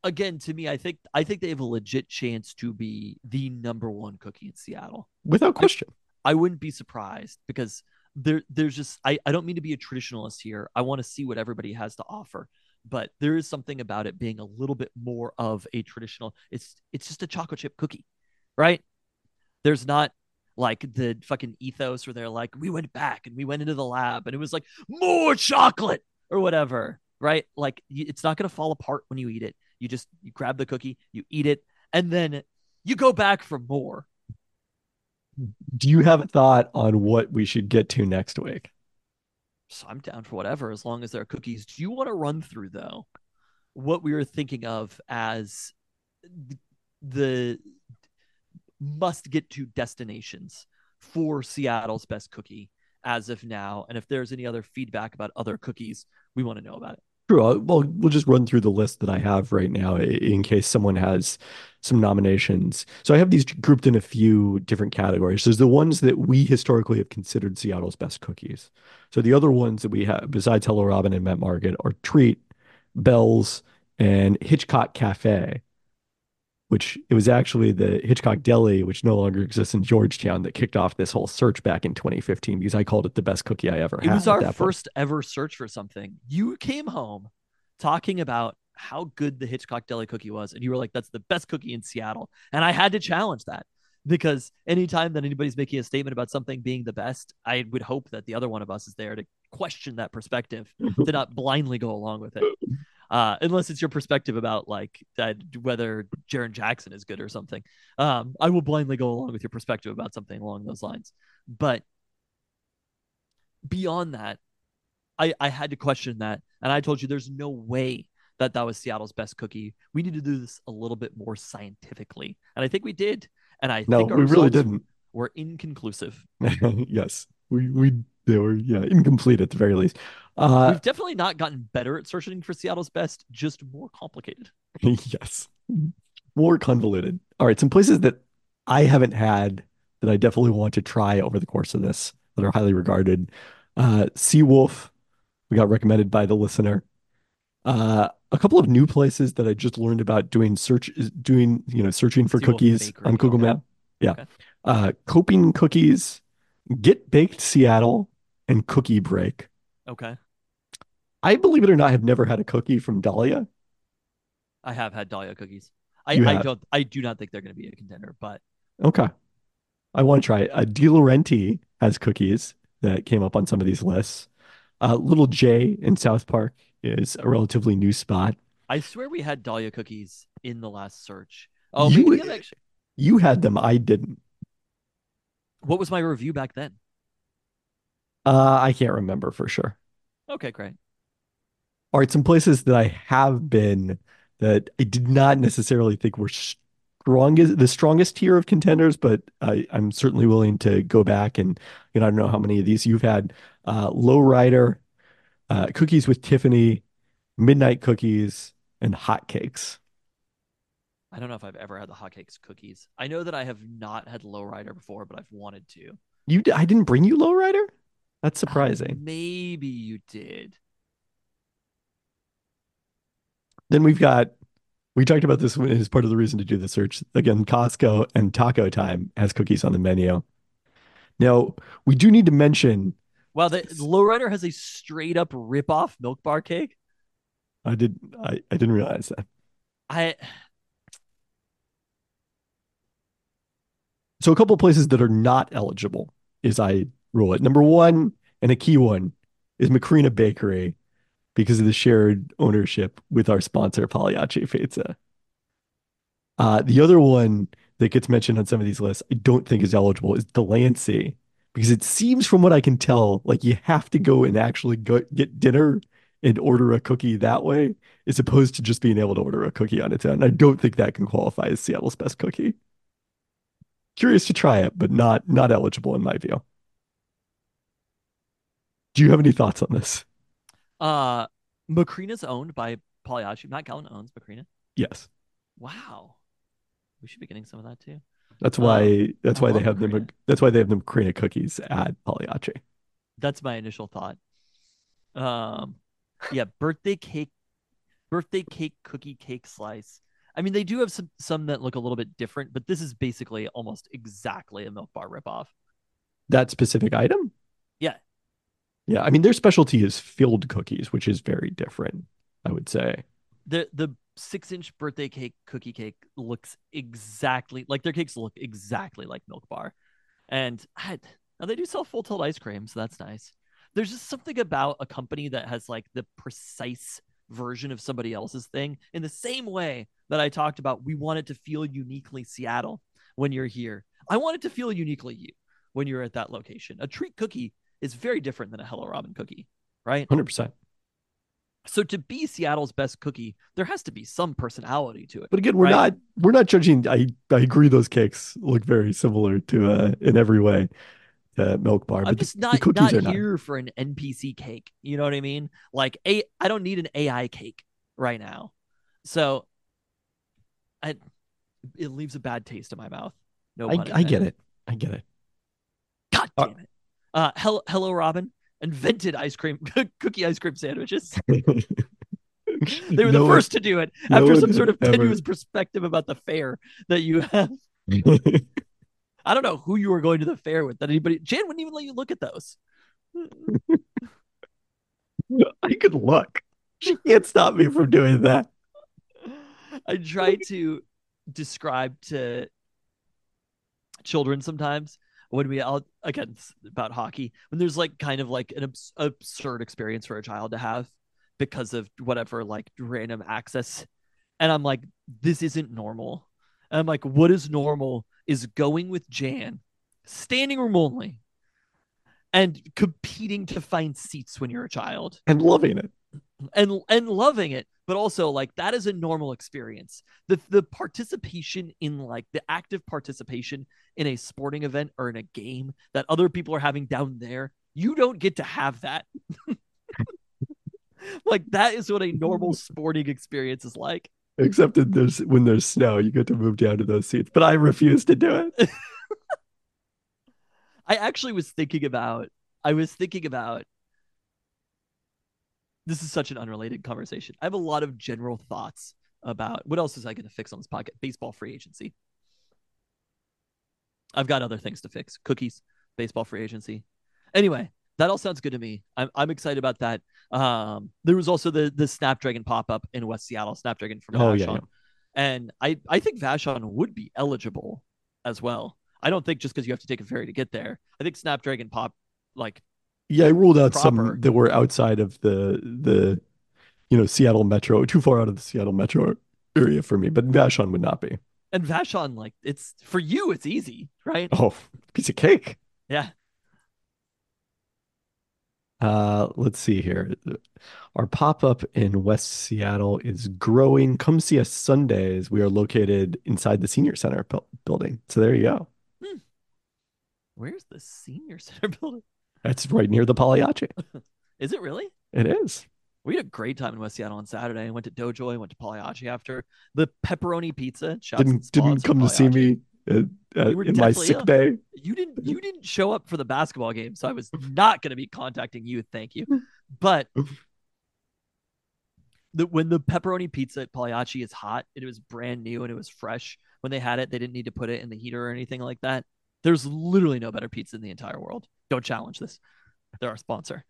Speaker 3: again, to me, I think I think they have a legit chance to be the number one cookie in Seattle.
Speaker 2: Without question.
Speaker 3: I wouldn't be surprised because there there's just I, I don't mean to be a traditionalist here. I want to see what everybody has to offer. But there is something about it being a little bit more of a traditional it's it's just a chocolate chip cookie, right? There's not like the fucking ethos where they're like, we went back and we went into the lab and it was like more chocolate or whatever, right? Like it's not gonna fall apart when you eat it. You just you grab the cookie, you eat it, and then you go back for more.
Speaker 2: Do you have a thought on what we should get to next week?
Speaker 3: So I'm down for whatever as long as there are cookies. Do you want to run through though what we were thinking of as the must get to destinations for Seattle's best cookie as of now? And if there's any other feedback about other cookies, we want to know about it.
Speaker 2: True. Well, we'll just run through the list that I have right now in case someone has some nominations. So I have these grouped in a few different categories. There's the ones that we historically have considered Seattle's best cookies. So the other ones that we have, besides Hello Robin and Met Market, are Treat, Bell's, and Hitchcock Cafe, which it was actually the Hitchcock Deli, which no longer exists in Georgetown, that kicked off this whole search back in 2015 because I called it the best cookie I ever
Speaker 3: It
Speaker 2: had
Speaker 3: It
Speaker 2: was
Speaker 3: our
Speaker 2: that point.
Speaker 3: first ever search for something. You came home talking about how good the Hitchcock Deli cookie was, and you were like, "That's the best cookie in Seattle." And I had to challenge that because anytime that anybody's making a statement about something being the best, I would hope that the other one of us is there to question that perspective, [laughs] to not blindly go along with it. Uh, unless it's your perspective about like that whether Jaren Jackson is good or something. Um, I will blindly go along with your perspective about something along those lines. But beyond that, I, I had to question that. And I told you there's no way that that was Seattle's best cookie. We need to do this a little bit more scientifically. And I think we did. And I
Speaker 2: No,
Speaker 3: think
Speaker 2: we really didn't.
Speaker 3: were inconclusive. [laughs]
Speaker 2: yes, we we they were yeah incomplete at the very least. Uh,
Speaker 3: We've definitely not gotten better at searching for Seattle's best, just more complicated. [laughs]
Speaker 2: yes, more convoluted. All right, some places that I haven't had that I definitely want to try over the course of this that are highly regarded. Uh, Seawolf, we got recommended by the listener. Uh, a couple of new places that I just learned about doing search doing you know searching for
Speaker 3: Seawolf
Speaker 2: cookies
Speaker 3: Bakery,
Speaker 2: on Google. Map. Yeah,
Speaker 3: Okay.
Speaker 2: uh, Coping Cookies, Get Baked Seattle, and Cookie Break.
Speaker 3: Okay.
Speaker 2: I believe it or not have never had a cookie from Dahlia.
Speaker 3: I have had Dahlia cookies. I, I don't I do not think they're gonna be a contender, but
Speaker 2: Okay. I want to try it. Uh, De Laurenti has cookies that came up on some of these lists. Uh, Little J in South Park is a relatively new spot.
Speaker 3: I swear we had Dahlia cookies in the last search. Oh,
Speaker 2: You-
Speaker 3: maybe actually.
Speaker 2: You had them, I didn't.
Speaker 3: What was my review back then?
Speaker 2: Uh, I can't remember for sure.
Speaker 3: Okay, great.
Speaker 2: All right, some places that I have been that I did not necessarily think were strongest, the strongest tier of contenders, but I, I'm certainly willing to go back and you know I don't know how many of these you've had. Uh, Lowrider, uh, Cookies with Tiffany, Midnight Cookies, and Hotcakes.
Speaker 3: I don't know if I've ever had the hotcakes cookies. I know that I have not had lowrider before, but I've wanted to.
Speaker 2: You, d- I didn't bring you lowrider. That's
Speaker 3: Oh,
Speaker 2: surprising.
Speaker 3: maybe you did.
Speaker 2: Then we've got. We talked about this as part of the reason to do the search. Again, Costco and Taco Time has cookies on the menu. Now, we do need to mention.
Speaker 3: Well, the lowrider has a straight up rip off milk bar cake.
Speaker 2: I did. I, I didn't realize that.
Speaker 3: I
Speaker 2: So a couple places that are not eligible is I rule it. Number one, and a key one, is Macrina Bakery because of the shared ownership with our sponsor, Pagliacci Pizza. Uh, the other one that gets mentioned on some of these lists, I don't think is eligible, is Delancey because it seems from what I can tell, like you have to go and actually go get dinner and order a cookie that way, as opposed to just being able to order a cookie on its own. I don't think that can qualify as Seattle's best cookie. Curious to try it, but not not eligible in my view. Do you have any thoughts on this?
Speaker 3: Uh Macrina's owned by Pagliacci. Matt Galvin owns Macrina.
Speaker 2: Yes.
Speaker 3: Wow. We should be getting some of that too.
Speaker 2: That's why that's
Speaker 3: I
Speaker 2: why they have them
Speaker 3: Macrina.
Speaker 2: that's why they have them Macrina cookies at Pagliacci.
Speaker 3: That's my initial thought. Um yeah, birthday cake birthday cake cookie cake slice. I mean, they do have some some that look a little bit different, but this is basically almost exactly a milk bar ripoff.
Speaker 2: That specific item?
Speaker 3: Yeah.
Speaker 2: Yeah, I mean their specialty is filled cookies, which is very different, I would say.
Speaker 3: The the six inch birthday cake cookie cake looks exactly like their cakes look exactly like milk bar. And I, now they do sell full tilt ice cream, so that's nice. There's just something about a company that has like the precise version of somebody else's thing in the same way that I talked about. We want it to feel uniquely Seattle when you're here. I want it to feel uniquely you when you're at that location. A treat cookie is very different than a Hello Robin cookie, right?
Speaker 2: 100%.
Speaker 3: So to be Seattle's best cookie, there has to be some personality to it.
Speaker 2: But again, we're
Speaker 3: Right.
Speaker 2: not we're not judging. I I agree those cakes look very similar to uh in every way to Milk Bar,
Speaker 3: I'm just not
Speaker 2: cookies
Speaker 3: not
Speaker 2: are not.
Speaker 3: here for an NPC cake. You know what I mean? Like a I don't need an AI cake right now. So I it leaves a bad taste in my mouth. No
Speaker 2: I I get it. I get it.
Speaker 3: God
Speaker 2: Uh,
Speaker 3: damn it. Uh hello hello Robin invented ice cream [laughs] cookie ice cream sandwiches. [laughs] They were
Speaker 2: No
Speaker 3: the
Speaker 2: one-
Speaker 3: first to do it
Speaker 2: no
Speaker 3: after
Speaker 2: one
Speaker 3: some sort of tenuous
Speaker 2: ever-
Speaker 3: perspective about the fair that you have. [laughs] I don't know who you were going to the fair with. That anybody Jan wouldn't even let you look at those.
Speaker 2: I could look. She can't stop me from doing that.
Speaker 3: I try to describe to children sometimes when we all again about hockey when there's like kind of like an abs- absurd experience for a child to have because of whatever like random access and i'm like this isn't normal. And i'm like what is normal is going with jan standing room only and competing to find seats when you're a child.
Speaker 2: And loving it.
Speaker 3: and and loving it but also like that is a normal experience the the participation in like the active participation in a sporting event or in a game that other people are having down there you don't get to have that [laughs] like that is what a normal [laughs] sporting experience is like
Speaker 2: Except that there's when there's snow, you get to move down to those seats. But I refuse to do it. [laughs]
Speaker 3: i actually was thinking about i was thinking about this is such an unrelated conversation i have a lot of general thoughts about what else is i going to fix on this podcast baseball free agency I've got other things to fix. Cookies, baseball free agency. Anyway, that all sounds good to me. I'm I'm excited about that. Um, there was also the the Snapdragon pop up in West Seattle, Snapdragon from
Speaker 2: Oh,
Speaker 3: Vashon,
Speaker 2: yeah, yeah.
Speaker 3: and I I think Vashon would be eligible as well. I don't think just because you have to take a ferry to get there. I think Snapdragon pop like
Speaker 2: Yeah, I ruled out
Speaker 3: Proper.
Speaker 2: some that were outside of the the you know Seattle metro, too far out of the Seattle metro area for me. But Vashon would not be.
Speaker 3: and Vashon like it's for you it's easy, right?
Speaker 2: Oh, piece of cake.
Speaker 3: Yeah.
Speaker 2: Uh, let's see here. Our pop-up in West Seattle is growing. Come see us Sundays. We are located inside the Senior Center bu- building. So there you go.
Speaker 3: Where's the senior [laughs] center building?
Speaker 2: That's right near the Pagliacci. [laughs]
Speaker 3: Is it really?
Speaker 2: It is.
Speaker 3: We had a great time in West Seattle on Saturday. I went to Dojo. I went to Pagliacci after the pepperoni pizza.
Speaker 2: Didn't didn't come to see me uh,
Speaker 3: You
Speaker 2: in my sick
Speaker 3: ill.
Speaker 2: bay.
Speaker 3: You didn't you didn't show up for the basketball game, so I was not going to be contacting you. Thank you. But the when the pepperoni pizza at Pagliacci is hot, it was brand new and it was fresh. When they had it, they didn't need to put it in the heater or anything like that. There's literally no better pizza in the entire world. Don't challenge this. They're our sponsor.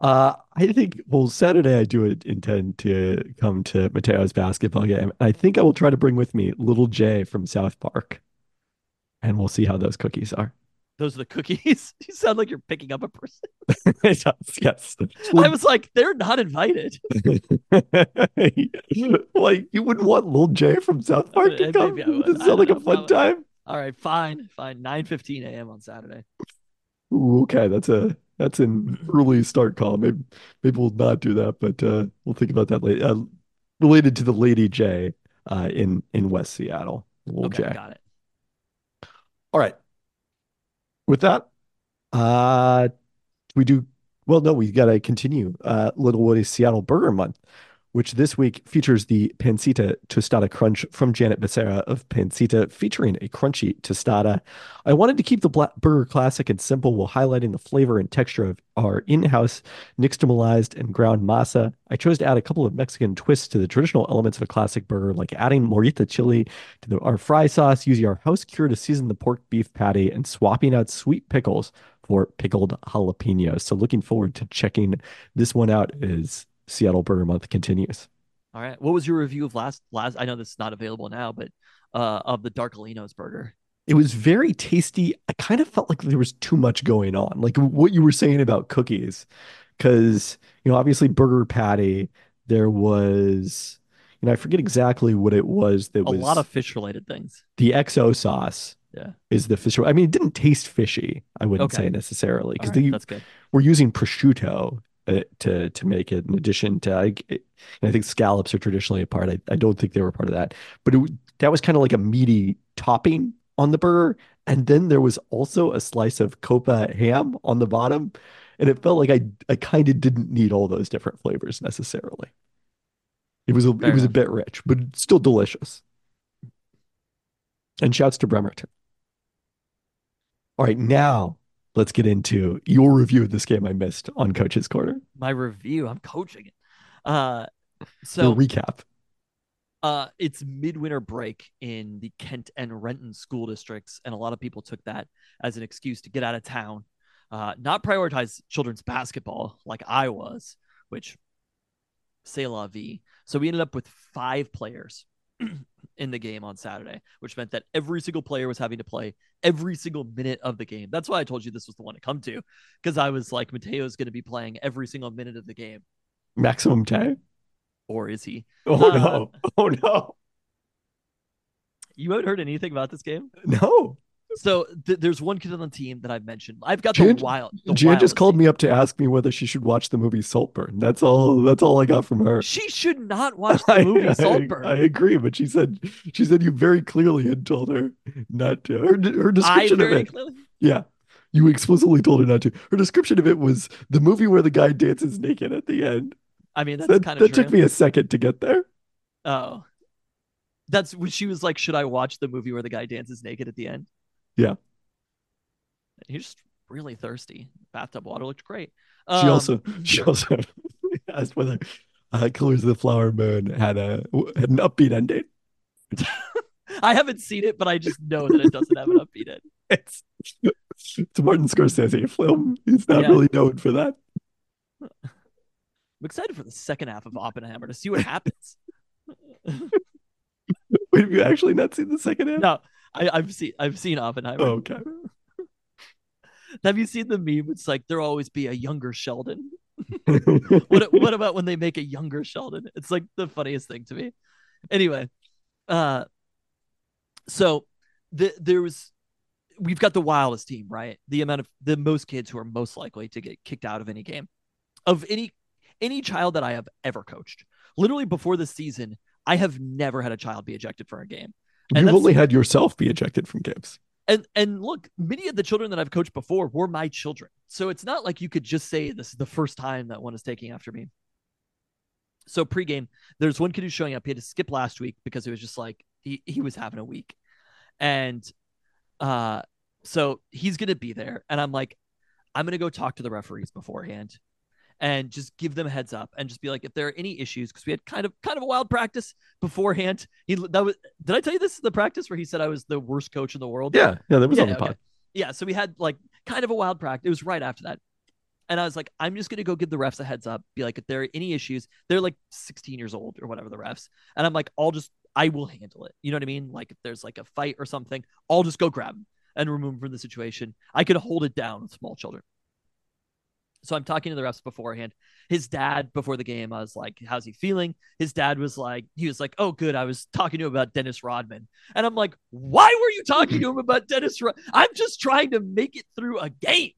Speaker 2: Uh, I think, well, Saturday I do intend to come to Mateo's basketball game. I think I will try to bring with me Little J from South Park, and we'll see how those cookies are.
Speaker 3: Those are the cookies. [laughs] you sound like you're picking up a person. [laughs]
Speaker 2: Does, yes.
Speaker 3: I was like, they're not invited. [laughs]
Speaker 2: like you wouldn't want Little J from South Park
Speaker 3: Uh,
Speaker 2: to come?
Speaker 3: would.
Speaker 2: Does it
Speaker 3: I
Speaker 2: sound like a
Speaker 3: know,
Speaker 2: fun time?
Speaker 3: All right, fine, fine. 9 15 a.m. on Saturday.
Speaker 2: Ooh, okay, that's a that's an early start call. Maybe maybe we'll not do that, but uh, we'll think about that later. Uh, related to the Lady J uh, in in West Seattle, Little
Speaker 3: Okay,
Speaker 2: J.
Speaker 3: got it.
Speaker 2: All right. With that, uh, we do well. No, we got to continue. Uh, Little Woody Seattle Burger Month, which this week features the Pancita Tostada Crunch from Janet Becerra of Pancita, featuring a crunchy tostada. I wanted to keep the burger classic and simple while highlighting the flavor and texture of our in-house nixtamalized and ground masa. I chose to add a couple of Mexican twists to the traditional elements of a classic burger, like adding morita chili to the, our fry sauce, using our house cure to season the pork beef patty, and swapping out sweet pickles for pickled jalapenos. So looking forward to checking this one out as Seattle Burger Month continues.
Speaker 3: All right. What was your review of last last I know this is not available now, but uh of the Darkolinos burger.
Speaker 2: It was very tasty. I kind of felt like there was too much going on. Like what you were saying about cookies. Because, you know, obviously burger patty, there was, you know, I forget exactly what it was that
Speaker 3: A
Speaker 2: was a
Speaker 3: lot of fish related things.
Speaker 2: the XO sauce
Speaker 3: Yeah.
Speaker 2: is the fish. I mean, it didn't taste fishy, I wouldn't
Speaker 3: Okay.
Speaker 2: say necessarily, because
Speaker 3: right, that's good.
Speaker 2: we're using prosciutto Uh, to to make it in addition to I, I think scallops are traditionally a part. I, I don't think they were part of that, but it, that was kind of like a meaty topping on the burger, and then there was also a slice of copa ham on the bottom, and it felt like I I kind of didn't need all those different flavors necessarily. It was a
Speaker 3: Fair
Speaker 2: it was a bit rich, but still delicious. And shouts to Bremerton. All right, now let's get into your review of this game I missed on Coach's Corner.
Speaker 3: My review, I'm coaching it. Uh so
Speaker 2: Your recap.
Speaker 3: uh it's midwinter break in the Kent and Renton school districts, and a lot of people took that as an excuse to get out of town, uh, not prioritize children's basketball like I was, which say la vie. So we ended up with five players [clears throat] in the game on Saturday, which meant that every single player was having to play every single minute of the game. That's why I told you this was the one to come to, because I was like, Mateo's going to be playing every single minute of the game,
Speaker 2: Maximum time.
Speaker 3: or is he?
Speaker 2: Oh
Speaker 3: Uh,
Speaker 2: no. Oh no.
Speaker 3: You haven't heard anything about this game?
Speaker 2: No.
Speaker 3: So th- there's one kid on the team that I've mentioned. I've got
Speaker 2: Jan-
Speaker 3: the wild. The
Speaker 2: Jan just called
Speaker 3: team.
Speaker 2: me up to ask me whether she should watch the movie Saltburn. That's all that's all I got from her.
Speaker 3: She should not watch the [laughs] movie [laughs]
Speaker 2: I,
Speaker 3: Saltburn.
Speaker 2: I, I agree, but she said she said you very clearly had told her not to. Her, her description of it.
Speaker 3: clearly.
Speaker 2: Yeah. You explicitly told her not to. Her description of it was the movie where the guy dances naked at the end.
Speaker 3: I mean, that's
Speaker 2: that
Speaker 3: kind of
Speaker 2: that took me a second to get there.
Speaker 3: Oh, that's when she was like, "Should I watch the movie where the guy dances naked at the end?"
Speaker 2: Yeah.
Speaker 3: You're just really thirsty. Bathtub water looked great.
Speaker 2: She
Speaker 3: Um,
Speaker 2: also [laughs] she also [laughs] asked whether uh, Killers of the Flower Moon had a had an upbeat ending. [laughs]
Speaker 3: I haven't seen it, but I just know that it doesn't have an upbeat end.
Speaker 2: It's it's Martin Scorsese film. He's not
Speaker 3: Yeah.
Speaker 2: really known for that.
Speaker 3: I'm excited for the second half of Oppenheimer to see what happens.
Speaker 2: Wait, have you actually not seen the second half?
Speaker 3: no, I, I've seen I've seen Oppenheimer.
Speaker 2: Oh, okay. [laughs]
Speaker 3: Have you seen the meme? It's like there'll always be a younger Sheldon. [laughs] what [laughs] what about when they make a younger Sheldon? It's like the funniest thing to me. Anyway, uh, so the there was we've got the wildest team, right? The amount of the most kids who are most likely to get kicked out of any game of any any child that I have ever coached. Literally before the season, I have never had a child be ejected for a game. And
Speaker 2: You've only had yourself be ejected from games.
Speaker 3: And and look, many of the children that I've coached before were my children. So it's not like you could just say this is the first time that one is taking after me. So pregame, there's one kid who's showing up. He had to skip last week because it was just like he he was having a week, and uh, so he's gonna be there, and I'm like, I'm gonna go talk to the referees beforehand, and just give them a heads up, and just be like, if there are any issues, because we had kind of kind of a wild practice beforehand. He that was did I tell you this is the practice where he said I was the worst coach in the world?
Speaker 2: Yeah, yeah, that was on
Speaker 3: Yeah,
Speaker 2: the pod.
Speaker 3: okay. yeah, so we had like kind of a wild practice. It was right after that. And I was like, I'm just gonna go give the refs a heads up, be like, if there are any issues, they're like 16 years old or whatever the refs. And I'm like, I'll just I will handle it. You know what I mean? Like if there's like a fight or something, I'll just go grab and remove him from the situation. I could hold it down with small children. So I'm talking to the refs beforehand. His dad before the game, I was like, "How's he feeling?" His dad was like, "He was like, oh, good. I was talking to him about Dennis Rodman." And I'm like, "Why were you talking to him about Dennis? Rod- I'm just trying to make it through a game.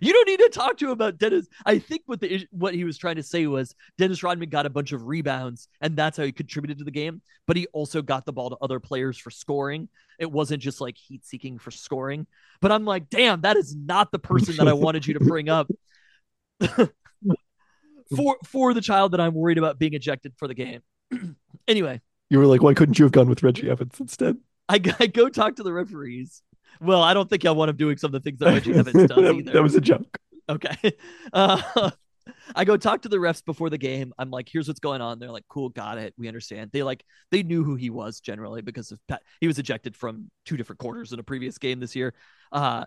Speaker 3: You don't need to talk to him about Dennis." I think what the what he was trying to say was Dennis Rodman got a bunch of rebounds, and that's how he contributed to the game. But he also got the ball to other players for scoring. It wasn't just like heat seeking for scoring. But I'm like, damn, that is not the person that I wanted you to bring up [laughs] for for the child that I'm worried about being ejected for the game. [clears throat] anyway,
Speaker 2: You were like, why couldn't you have gone with Reggie Evans instead?
Speaker 3: I, I go talk to the referees. Well, I don't think I want him doing some of the things that Reggie Evans [laughs] does
Speaker 2: that,
Speaker 3: either.
Speaker 2: that was a joke.
Speaker 3: Okay. [laughs] Uh, [laughs] I go talk to the refs before the game. I'm like, here's what's going on. They're like, cool, got it. We understand. They like they knew who he was generally because of Pat. He was ejected from two different quarters in a previous game this year. Uh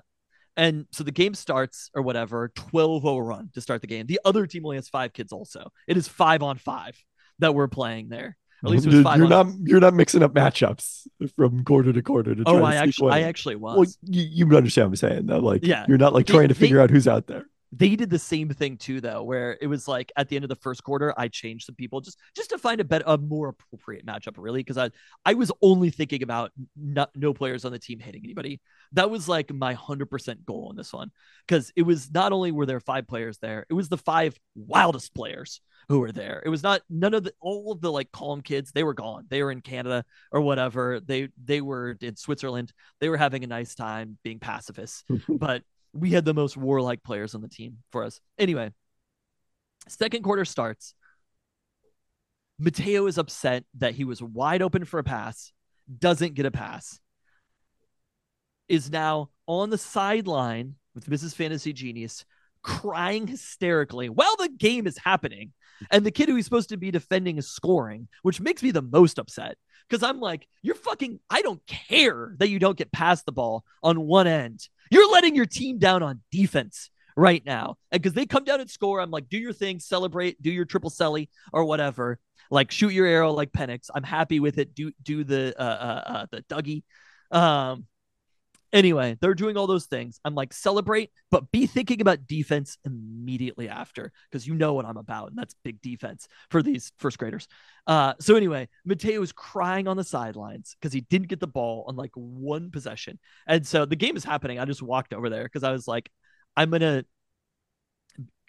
Speaker 3: and so the game starts or whatever, 12-0 run to start the game. The other team only has five kids also. It is five on five that we're playing there. At least it was
Speaker 2: You're-
Speaker 3: five
Speaker 2: you're not you're not mixing up matchups from quarter to quarter to try
Speaker 3: Oh,
Speaker 2: to
Speaker 3: I actually I actually was.
Speaker 2: Well, you, you understand what I'm saying. That like,
Speaker 3: Yeah.
Speaker 2: you're not like trying to figure out who's out there.
Speaker 3: They did the same thing too though where it was like at the end of the first quarter i changed some people just just to find a better a more appropriate matchup really because i i was only thinking about not, no players on the team hitting anybody. That was like my 100% goal in this one because it was not only were there five players there it was the five wildest players who were there. It was not none of the all of the like calm kids they were gone. They were in canada or whatever. They they were in switzerland. They were having a nice time being pacifists. [laughs] But we had the most warlike players on the team for us. Anyway, second quarter starts. Mateo is upset that he was wide open for a pass, doesn't get a pass, is now on the sideline with Mrs. Fantasy Genius, crying hysterically while the game is happening. And the kid who he's supposed to be defending is scoring, which makes me the most upset because I'm like, you're fucking, I don't care that you don't get past the ball on one end. You're letting your team down on defense right now. And because they come down and score, I'm like, do your thing, celebrate, do your triple celly or whatever. Like shoot your arrow like Penix. I'm happy with it. Do do the uh, uh, uh the Dougie. Um anyway, they're doing all those things. I'm like, celebrate, but be thinking about defense immediately after, because you know what I'm about, and that's big defense for these first graders. Uh, so anyway, Mateo is crying on the sidelines because he didn't get the ball on like one possession. And so the game is happening. I just walked over there because I was like, I'm gonna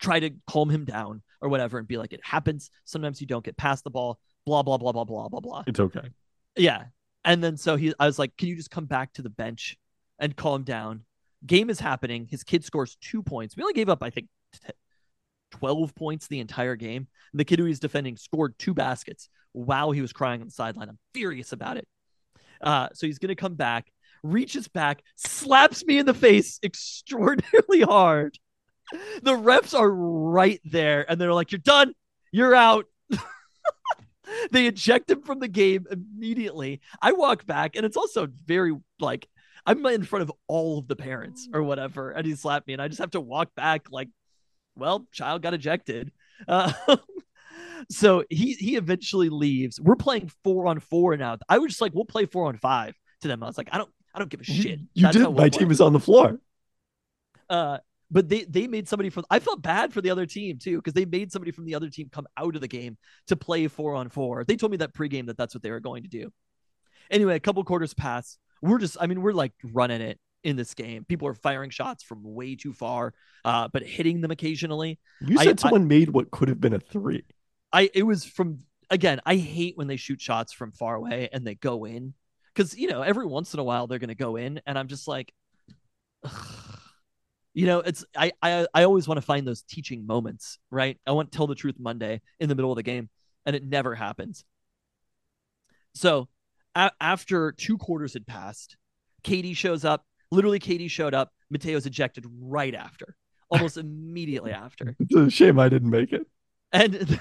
Speaker 3: try to calm him down or whatever and be like, it happens. Sometimes you don't get past the ball, blah, blah, blah, blah, blah, blah, blah.
Speaker 2: It's okay.
Speaker 3: Yeah. And then so he I was like, Can you just come back to the bench and calm down? Game is happening. His kid scores two points. We only gave up, I think, t- 12 points the entire game. And the kid who he's defending scored two baskets while he was crying on the sideline. I'm furious about it. Uh, so he's gonna come back, reaches back, slaps me in the face [laughs] extraordinarily hard. The refs are right there, and they're like, You're done, you're out. [laughs] they eject him from the game immediately. I walk back, and it's also very like I'm in front of all of the parents or whatever, and he slapped me, and I just have to walk back like, well, child got ejected. Uh, [laughs] so he he eventually leaves. We're playing four on four now. I was just like, we'll play four on five to them. I was like, I don't I don't give a shit.
Speaker 2: You did. My team is on the floor.
Speaker 3: Uh, but they they made somebody from. I felt bad for the other team too because they made somebody from the other team come out of the game to play four on four. They told me that pregame that that's what they were going to do. Anyway, a couple quarters pass. We're just, I mean, we're like running it in this game. People are firing shots from way too far, uh, but hitting them occasionally.
Speaker 2: You said
Speaker 3: I-
Speaker 2: someone made what could have been a three.
Speaker 3: I it was from again. I hate when they shoot shots from far away and they go in because you know every once in a while they're gonna go in, and I'm just like, ugh. [sighs] you know, it's I I I always want to find those teaching moments, right? I want to tell the truth Monday in the middle of the game, and it never happens. So a- after two quarters had passed, Katie shows up. Literally, Katie showed up. Mateo's ejected right after, almost [laughs] immediately after.
Speaker 2: It's a shame I didn't make it.
Speaker 3: And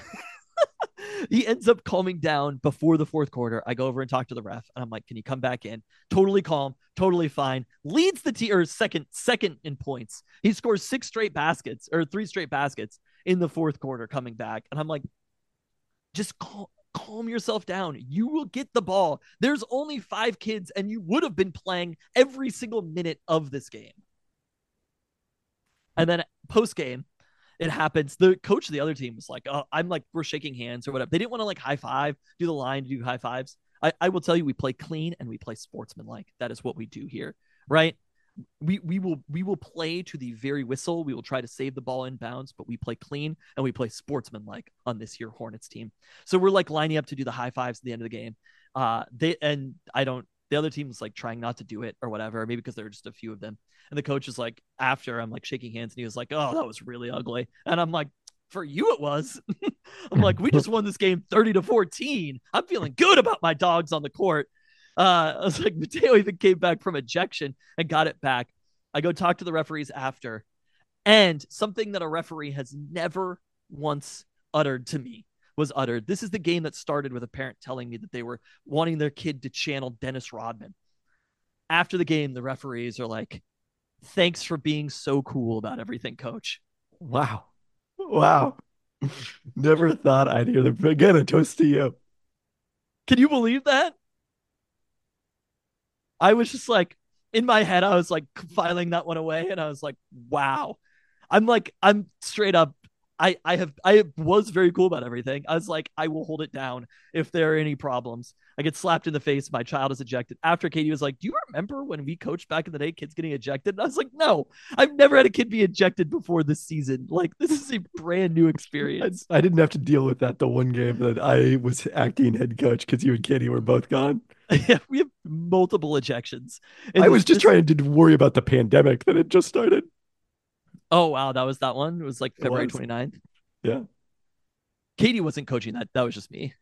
Speaker 3: [laughs] he ends up calming down before the fourth quarter. I go over and talk to the ref, and I'm like, "Can you come back in?" Totally calm, totally fine. Leads the team or second, second in points. He scores six straight baskets or three straight baskets in the fourth quarter, coming back, and I'm like, "Just call, calm yourself down. You will get the ball. There's only five kids, and you would have been playing every single minute of this game." And then post game, it happens. The coach of the other team was like, "Oh, I'm like we're shaking hands or whatever." They didn't want to like high five, do the line, do high fives. I, I will tell you, we play clean and we play sportsmanlike. That is what we do here, right? We we will we will play to the very whistle. We will try to save the ball in bounds, but we play clean and we play sportsmanlike on this here Hornets team. So we're like lining up to do the high fives at the end of the game. Uh, they and I don't. The other team was like trying not to do it or whatever, maybe because there were just a few of them. And the coach is like, after I'm like shaking hands, and he was like, "Oh, that was really ugly." And I'm like, "For you, it was." [laughs] I'm like, "We just won this game 30 to 14. I'm feeling good about my dogs on the court." Uh, [laughs] I was like, Mateo even came back from ejection and got it back. I go talk to the referees after, and something that a referee has never once uttered to me was uttered. This is the game that started with a parent telling me that they were wanting their kid to channel Dennis Rodman. After the game, the referees are like, Thanks for being so cool about everything, coach.
Speaker 2: Wow. Wow. [laughs] Never thought I'd hear them. Again, a toast to you.
Speaker 3: Can you believe that? I was just like, in my head, I was like filing that one away, and I was like, wow. I'm like, I'm straight up. I I have I was very cool about everything. I was like, I will hold it down if there are any problems. I get slapped in the face. My child is ejected. After Katie was like, "Do you remember when we coached back in the day, kids getting ejected?" And I was like, "No, I've never had a kid be ejected before this season. Like, this is a brand new
Speaker 2: I,
Speaker 3: experience."
Speaker 2: I didn't have to deal with that the one game that I was acting head coach because you and Katie were both gone. [laughs]
Speaker 3: yeah, we have multiple ejections. And
Speaker 2: I was just
Speaker 3: this-
Speaker 2: trying to worry about the pandemic that had just started.
Speaker 3: Oh wow, that was that one. It was like
Speaker 2: It
Speaker 3: February
Speaker 2: was.
Speaker 3: 29th.
Speaker 2: Yeah.
Speaker 3: Katie wasn't coaching that. That was just me.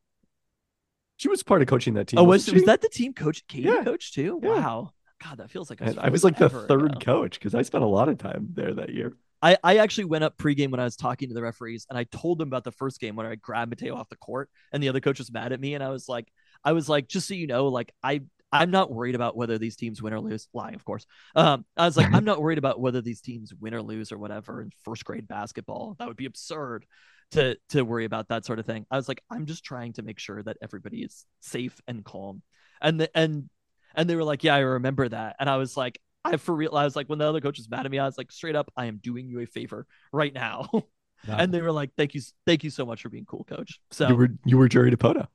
Speaker 2: She was part of coaching that team.
Speaker 3: Oh, was was that the team coach? Katie
Speaker 2: Yeah.
Speaker 3: coach too?
Speaker 2: Yeah.
Speaker 3: Wow. God, that feels like
Speaker 2: I was like the third coach because I spent a lot of time there that year.
Speaker 3: I, I actually went up pregame when I was talking to the referees and I told them about the first game when I grabbed Mateo off the court and the other coach was mad at me and I was like I was like just so you know like I I'm not worried about whether these teams win or lose. Lying, of course. Um, I was like, I'm not worried about whether these teams win or lose or whatever in first grade basketball. That would be absurd to to worry about that sort of thing. I was like, I'm just trying to make sure that everybody is safe and calm. And the and and they were like, Yeah, I remember that. And I was like, I for real I was like, when the other coach was mad at me, I was like, straight up, I am doing you a favor right now. [laughs] and they were like, Thank you, thank you so much for being cool, coach. So
Speaker 2: you were you were Jerry Dipoto.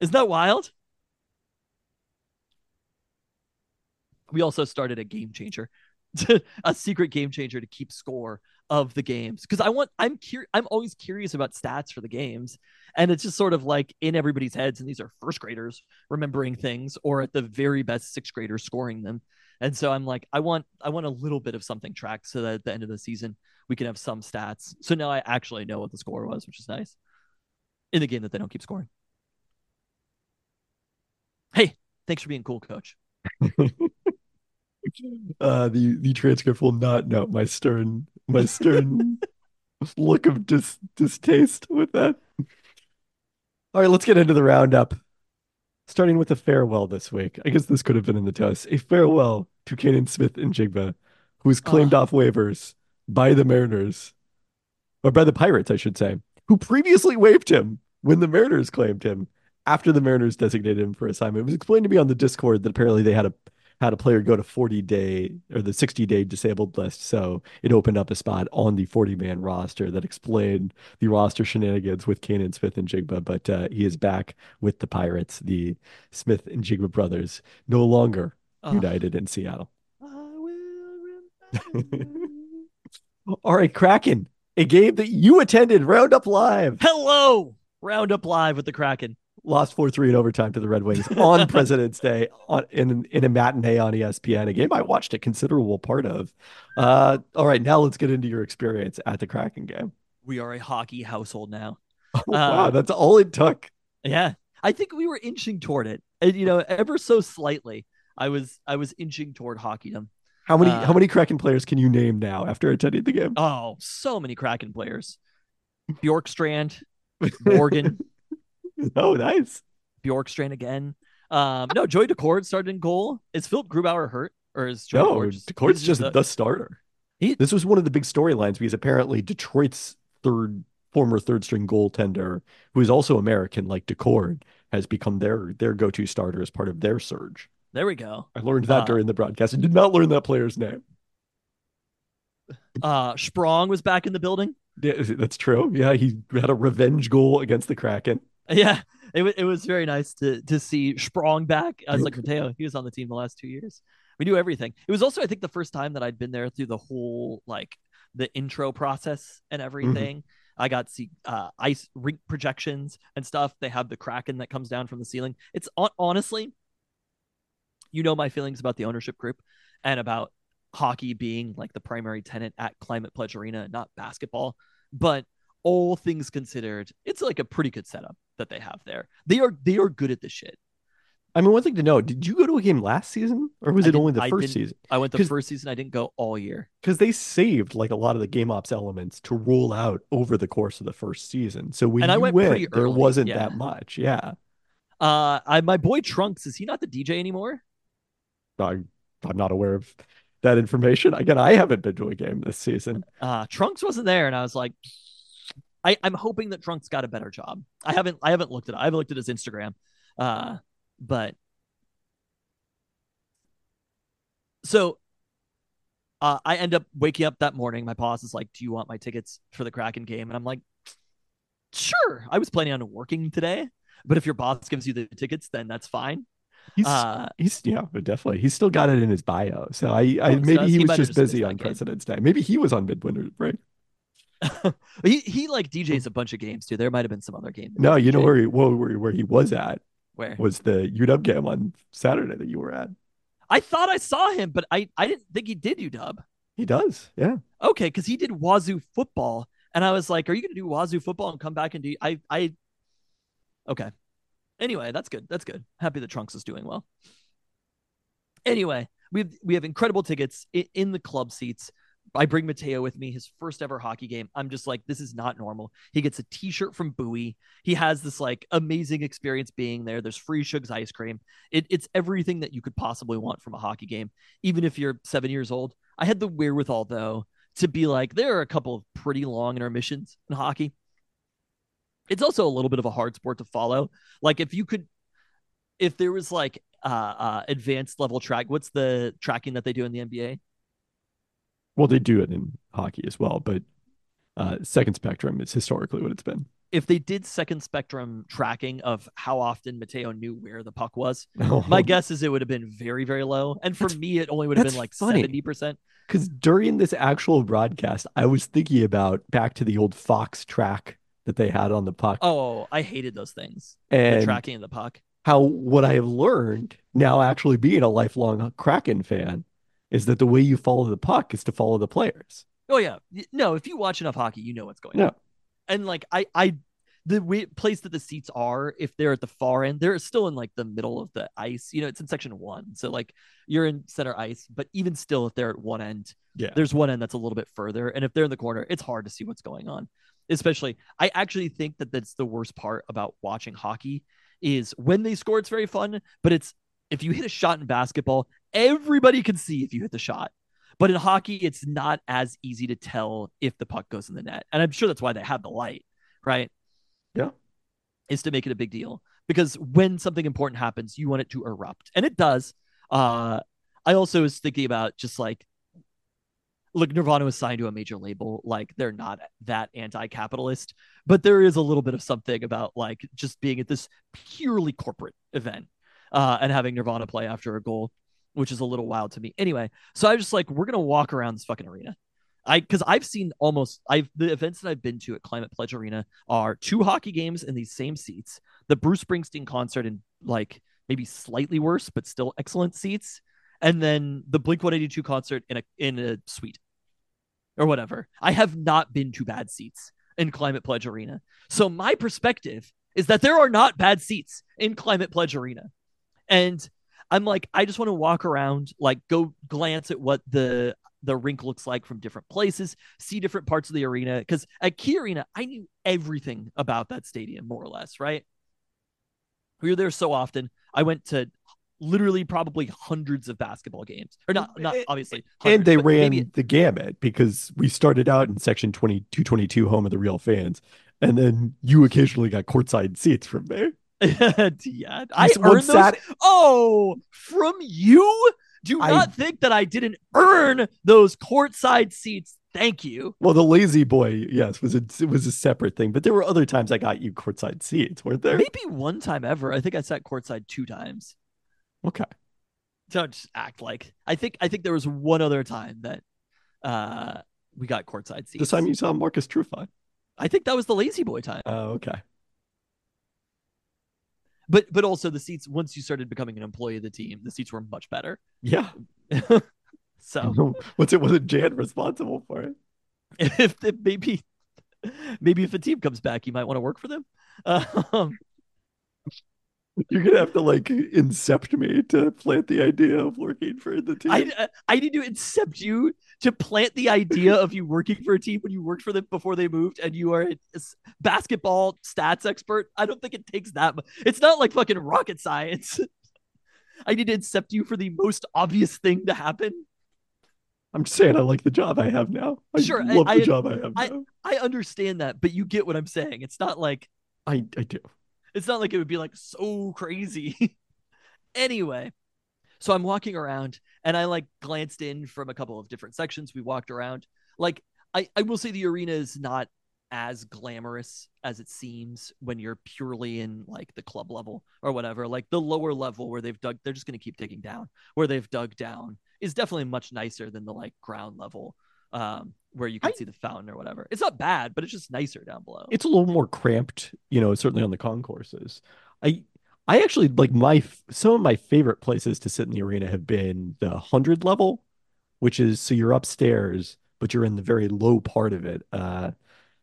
Speaker 3: isn't that wild? We also started a game changer, [laughs] a secret game changer to keep score of the games. Because I want I'm curious I'm always curious about stats for the games. And it's just sort of like in everybody's heads and these are first graders remembering things or at the very best sixth graders scoring them. And so I'm like I want I want a little bit of something tracked so that at the end of the season we can have some stats. So now I actually know what the score was which is nice in the game that they don't keep scoring. Hey thanks for being cool coach [laughs]
Speaker 2: Uh, the the transcript will not note my stern my stern [laughs] look of dis distaste with that. All right, let's get into the roundup. Starting with a farewell this week. I guess this could have been in the toast. A farewell to Canaan Smith-Njigba, who was claimed off waivers by the Mariners, or by the Pirates, I should say, who previously waived him when the Mariners claimed him after the Mariners designated him for assignment. It was explained to me on the Discord that apparently they had a had a player go to 40 day or the 60 day disabled list. So it opened up a spot on the 40 man roster that explained the roster shenanigans with Canaan Smith-Njigba. But uh, he is back with the Pirates, the Smith and Jigba brothers, no longer
Speaker 3: Ugh.
Speaker 2: united in Seattle.
Speaker 3: I will. [laughs]
Speaker 2: All right, Kraken, a game that you attended, Roundup Live.
Speaker 3: Hello, Roundup Live with the Kraken.
Speaker 2: Lost 4 3 in overtime to the Red Wings on [laughs] President's Day on, in, in a matinee on ESPN, a game I watched a considerable part of. Uh, all right, now let's get into your experience at the Kraken game.
Speaker 3: We are a hockey household now. [laughs]
Speaker 2: wow,
Speaker 3: Uh,
Speaker 2: that's all it took.
Speaker 3: Yeah, I think we were inching toward it. and you know, ever so slightly, I was I was inching toward hockeydom.
Speaker 2: How many
Speaker 3: Uh,
Speaker 2: how many Kraken players can you name now after attending the game?
Speaker 3: Oh, so many Kraken players. Bjorkstrand, Morgan, [laughs] [laughs]
Speaker 2: oh, nice.
Speaker 3: Bjorkstrand again. Um, no, Joey Daccord started in goal. Is Philipp Grubauer hurt, or is Joey
Speaker 2: No,
Speaker 3: Daccord just,
Speaker 2: just
Speaker 3: the-
Speaker 2: the starter.
Speaker 3: He-
Speaker 2: this was one of the big storylines because apparently Detroit's third former third string goaltender, who is also American like Daccord, has become their their go to starter as part of their surge.
Speaker 3: There we go.
Speaker 2: I learned that
Speaker 3: Uh,
Speaker 2: during the broadcast. I did not learn that player's name.
Speaker 3: Uh, Sprong was back in the building.
Speaker 2: Yeah, that's true. Yeah, he had a revenge goal against the Kraken. [laughs]
Speaker 3: Yeah, it was it was very nice to to see Sprong back. I was like Mateo, he was on the team the last two years. We do everything. It was also I think the first time that I'd been there through the whole like the intro process and everything. I got to see uh, ice rink projections and stuff. They have the kraken that comes down from the ceiling. It's hon- honestly, you know my feelings about the ownership group and about hockey being like the primary tenant at Climate Pledge Arena, not basketball. But all things considered, it's like a pretty good setup that they have there. They are they are good at this shit.
Speaker 2: I mean, one thing to know: Did you go to a game last season, or was
Speaker 3: I
Speaker 2: it only the
Speaker 3: I
Speaker 2: first season?
Speaker 3: I went the first season. I didn't go all year.
Speaker 2: Because they saved like a lot of the game ops elements to roll out over the course of the first season. So when
Speaker 3: And I went
Speaker 2: went,
Speaker 3: pretty
Speaker 2: there
Speaker 3: early,
Speaker 2: wasn't
Speaker 3: yeah.
Speaker 2: that much. Yeah,
Speaker 3: Uh, I my boy Trunks is he not the DJ anymore?
Speaker 2: I, I'm not aware of that information. Again, I haven't been to a game this season.
Speaker 3: uh Trunks wasn't there, and I was like, I, I'm hoping that Trunks got a better job. I haven't I haven't looked at it. I haven't looked at his Instagram. Uh but so uh I end up waking up that morning. My boss is like, Do you want my tickets for the Kraken game? And I'm like, Sure. I was planning on working today, but if your boss gives you the tickets, then that's fine.
Speaker 2: He's
Speaker 3: Uh
Speaker 2: he's yeah, but definitely he's still got it in his bio. So I, I
Speaker 3: Oh,
Speaker 2: maybe
Speaker 3: he
Speaker 2: was just busy on. President's Day. Maybe he was on midwinter break. [laughs]
Speaker 3: he he like DJs a bunch of games too. There might have been some other game.
Speaker 2: No, you know where he where, where, where he was at
Speaker 3: where
Speaker 2: was the UW game on Saturday that you were at.
Speaker 3: I thought I saw him, but I I didn't think he did UW.
Speaker 2: He does, yeah.
Speaker 3: Okay, because he did Wazoo football, and I was like, "Are you going to do Wazoo football and come back and do?" I I. Okay. Anyway, that's good. That's good. Happy that Trunks is doing well. Anyway, we have we have incredible tickets in the club seats. I bring Mateo with me, his first ever hockey game. I'm just like, this is not normal. He gets a T-shirt from Buoy. He has this like amazing experience being there. There's free Shugs ice cream. It, it's everything that you could possibly want from a hockey game, even if you're seven years old. I had the wherewithal though to be like, there are a couple of pretty long intermissions in hockey. It's also a little bit of a hard sport to follow. Like if you could, if there was like uh, uh advanced level track, what's the tracking that they do in the NBA?
Speaker 2: Well, they do it in hockey as well, but uh, second spectrum is historically what it's been.
Speaker 3: If they did second spectrum tracking of how often Mateo knew where the puck was, [laughs] my guess is it would have been very, very low. And for
Speaker 2: That's-
Speaker 3: me, it only would have been like seventy percent.
Speaker 2: Because during this actual broadcast, I was thinking about back to the old FoxTrax that they had on the puck,
Speaker 3: Oh, I hated those things. the
Speaker 2: and
Speaker 3: tracking of the puck.
Speaker 2: how what I have learned now, actually being a lifelong Kraken fan, is that the way you follow the puck is to follow the players.
Speaker 3: Oh yeah, no. If you watch enough hockey, you know what's going
Speaker 2: Yeah.
Speaker 3: on. And like I, I, the way, place that the seats are, if they're at the far end, they're still in like the middle of the ice. You know, it's in section one, so like you're in center ice. But even still, if they're at one end,
Speaker 2: Yeah.
Speaker 3: there's one end that's a little bit further, and if they're in the corner, it's hard to see what's going on. Especially, I actually think that that's the worst part about watching hockey is when they score, it's very fun, but it's if you hit a shot in basketball, everybody can see if you hit the shot. But in hockey, it's not as easy to tell if the puck goes in the net. And I'm sure that's why they have the light, right?
Speaker 2: Yeah.
Speaker 3: Is to make it a big deal. Because when something important happens, you want it to erupt. And it does. Uh I also was thinking about just like look, Nirvana was signed to a major label. Like they're not that anti-capitalist, but there is a little bit of something about like just being at this purely corporate event uh, and having Nirvana play after a goal, which is a little wild to me. Anyway, so I was just like, we're gonna walk around this fucking arena. I because I've seen almost I've the events that I've been to at Climate Pledge Arena are two hockey games in these same seats, the Bruce Springsteen concert in like maybe slightly worse but still excellent seats, and then the Blink 182 concert in a in a suite or whatever. I have not been to bad seats in Climate Pledge Arena. So my perspective is that there are not bad seats in Climate Pledge Arena. And I'm like, I just want to walk around, like go glance at what the the rink looks like from different places, see different parts of the arena. Because at Key Arena, I knew everything about that stadium, more or less, right? We were there so often. I went to literally probably hundreds of basketball games, or not, not obviously.
Speaker 2: and they ran
Speaker 3: maybe-
Speaker 2: the gamut because we started out in section 2222 home of the real fans and then you occasionally got courtside seats from there [laughs]
Speaker 3: yeah, I earned those.
Speaker 2: sat-
Speaker 3: Oh, from you? Do
Speaker 2: I-
Speaker 3: not think that I didn't earn those courtside seats. Thank you.
Speaker 2: well the lazy boy yes was a it was a separate thing but there were other times i got you courtside seats weren't there
Speaker 3: Maybe one time ever. I think I sat courtside two times.
Speaker 2: okay
Speaker 3: Don't just act like. I think I think there was one other time that uh we got courtside seats.
Speaker 2: The time you saw marcus trufant
Speaker 3: I think that was the lazy boy time.
Speaker 2: oh okay
Speaker 3: But but also the seats once you started becoming an employee of the team, the seats were much better.
Speaker 2: yeah [laughs]
Speaker 3: so
Speaker 2: what's it wasn't jan responsible for it [laughs]
Speaker 3: if, if maybe maybe if a team comes back, you might want to work for them. Um,
Speaker 2: you're gonna have to like incept me to plant the idea of working for the team
Speaker 3: I I need to incept you to plant the idea of you working for a team when you worked for them before they moved, and you are a basketball stats expert. I don't think it takes that much. It's not like fucking rocket science. [laughs] I need to accept you for the most obvious thing to happen.
Speaker 2: i'm just saying i like the job i have now i
Speaker 3: Sure, I-
Speaker 2: love the
Speaker 3: I-
Speaker 2: job i have
Speaker 3: I-
Speaker 2: now
Speaker 3: I understand that, but you get what I'm saying. It's not like
Speaker 2: I, I do
Speaker 3: It's not like it would be like so crazy. [laughs] anyway, so I'm walking around and I like glanced in from a couple of different sections. We walked around. Like I, I will say the arena is not as glamorous as it seems when you're purely in like the club level or whatever. Like the lower level where they've dug, they're just going to keep digging down. Where they've dug down is definitely much nicer than the like ground level, um, where you can
Speaker 2: I-
Speaker 3: see the fountain or whatever. It's not bad, but it's just nicer down below.
Speaker 2: it's a little more cramped, you know, certainly on the concourses. I I actually like my some of my favorite places to sit in the arena have been the 100 level, which is so you're upstairs, but you're in the very low part of it. Uh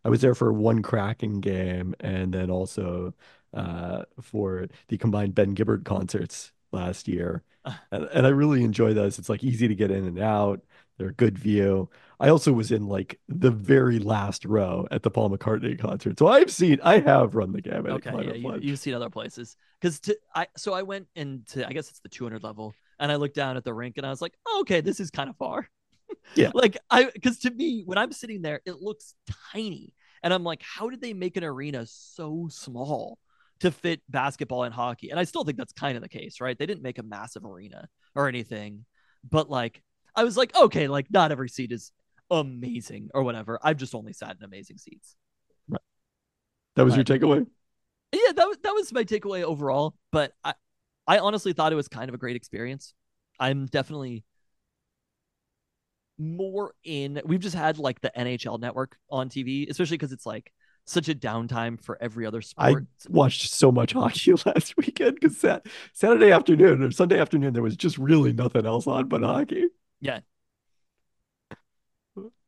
Speaker 2: I was there for one Kraken game and then also uh for the combined Ben Gibbard concerts last year. And, and I really enjoy those. It's like easy to get in and out. They're a good view. I also was in like the very last row at the Paul McCartney concert. So I've seen, I have run the gamut.
Speaker 3: Okay, yeah, you, you've seen other places. Because to I so I went into I guess it's the 200 level, and I looked down at the rink, and I was like, oh, okay, this is kind of far. [laughs]
Speaker 2: Yeah.
Speaker 3: like I because to me when I'm sitting there, it looks tiny, and I'm like, how did they make an arena so small to fit basketball and hockey? And I still think that's kind of the case, right? They didn't make a massive arena or anything, but like I was like, okay, like not every seat is amazing or whatever. I've just only sat in amazing seats.
Speaker 2: That was your takeaway?
Speaker 3: yeah that was that was my takeaway overall but i i honestly thought it was kind of a great experience i'm definitely more in we've just had like the nhl network on tv especially because it's like such a downtime for every other sport.
Speaker 2: I watched so much hockey [laughs] last weekend because sat- Saturday afternoon or Sunday afternoon, there was just really nothing else on but hockey.
Speaker 3: Yeah.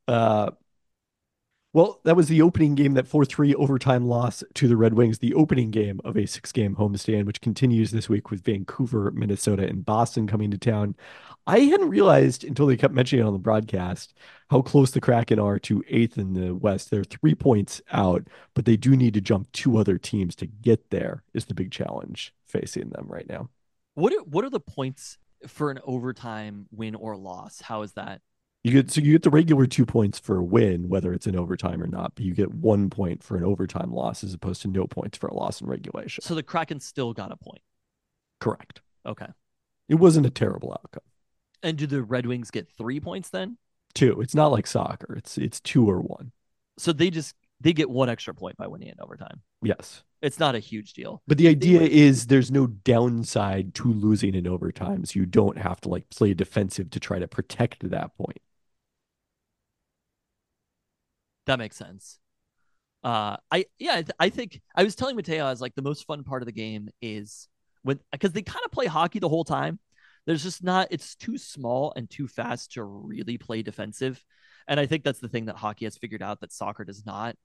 Speaker 2: Uh, well, that was the opening game, that 4 3 overtime loss to the Red Wings, the opening game of a six game homestand, which continues this week with Vancouver, Minnesota, and Boston coming to town. I hadn't realized until they kept mentioning it on the broadcast how close the Kraken are to eighth in the West. They're three points out, but they do need to jump two other teams to get there, is the big challenge facing them right now.
Speaker 3: what are what are the points for an overtime win or loss how is that
Speaker 2: You get so you get the regular two points for a win, whether it's in overtime or not, but you get one point for an overtime loss as opposed to no points for a loss in regulation.
Speaker 3: so the kraken still got a point
Speaker 2: Correct.
Speaker 3: okay
Speaker 2: It wasn't a terrible outcome.
Speaker 3: and do the red wings get three points then
Speaker 2: Two. It's not like soccer. It's it's two or one.
Speaker 3: so they just they get one extra point by winning in overtime
Speaker 2: Yes.
Speaker 3: it's not a huge deal
Speaker 2: But the idea is there's no downside to losing in overtime. So you don't have to like play defensive to try to protect that point.
Speaker 3: That makes sense. Uh, I yeah, I, th- I think I was telling Mateo I was like the most fun part of the game is when because they kind of play hockey the whole time. There's just not it's too small and too fast to really play defensive, and I think that's the thing that hockey has figured out that soccer does not.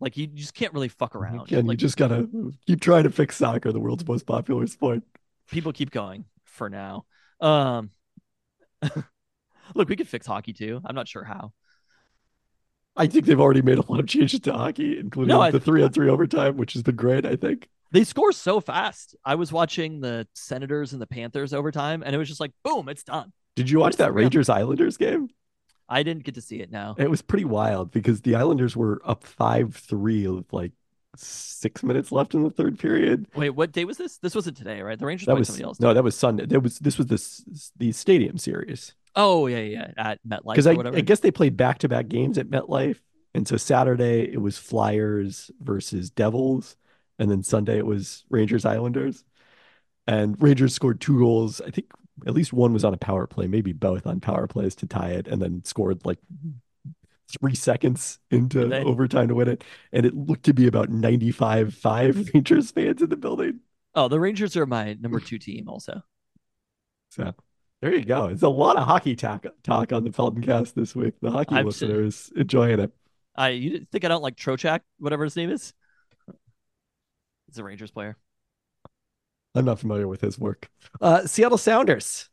Speaker 3: Like you just can't really fuck around.
Speaker 2: And
Speaker 3: like,
Speaker 2: you just gotta keep trying to fix soccer, the world's most popular sport.
Speaker 3: people keep going for now. Um, [laughs] look, we could fix hockey too. I'm not sure how.
Speaker 2: I think they've already made a lot of changes to hockey, including
Speaker 3: No, I-
Speaker 2: the three on three overtime, which is the great. I think.
Speaker 3: They score so fast. I was watching the Senators and the Panthers overtime, and it was just like, boom, it's done.
Speaker 2: Did you watch that. Rangers Islanders game?
Speaker 3: I didn't get to see it now.
Speaker 2: It was pretty wild because the Islanders were up five three with like six minutes left in the third period.
Speaker 3: Wait, what day was this? This wasn't today, right? The Rangers
Speaker 2: That was
Speaker 3: somebody else.
Speaker 2: no, that was Sunday. That was this was the the Stadium series
Speaker 3: Oh yeah, yeah, at MetLife
Speaker 2: because I. I guess they played back to back games at MetLife, and so Saturday it was Flyers versus Devils, and then Sunday it was Rangers Islanders, and Rangers scored two goals. I think at least one was on a power play, maybe both on power plays to tie it, and then scored like three seconds into
Speaker 3: they?
Speaker 2: overtime to win it, and it looked to be about ninety five five [laughs] Rangers fans in the building.
Speaker 3: oh, the Rangers are my number two team. Also,
Speaker 2: So there you go. It's a lot of hockey talk, talk on the Peltoncast this week. The hockey
Speaker 3: I'm
Speaker 2: listeners enjoying it.
Speaker 3: I you think I don't like Trocheck, whatever his name is. He's a Rangers player.
Speaker 2: I'm not familiar with his work. Uh, Seattle Sounders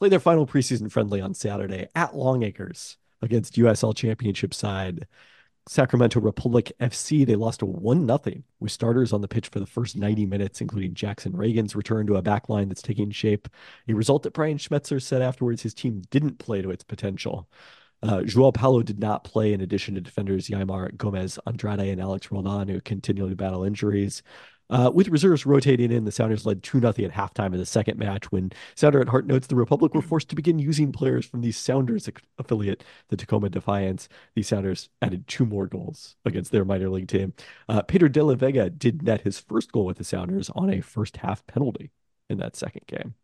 Speaker 2: play their final preseason friendly on Saturday at Longacres against USL Championship side Sacramento Republic FC. They lost a one nothing with starters on the pitch for the first 90 minutes, including Jackson Ragen's return to a back line that's taking shape. A result that Brian Schmetzer said afterwards his team didn't play to its potential. Uh, Joao Paulo did not play in addition to defenders Yeimar Gomez Andrade and Alex Roldan, who continually battle injuries. Uh, with reserves rotating in, the Sounders led 2 0 at halftime of the second match when Sounder at Heart notes the Republic were forced to begin using players from the Sounders affiliate, the Tacoma Defiance. The Sounders added two more goals against their minor league team. Uh, Peter De La Vega did net his first goal with the Sounders on a first half penalty in that second game.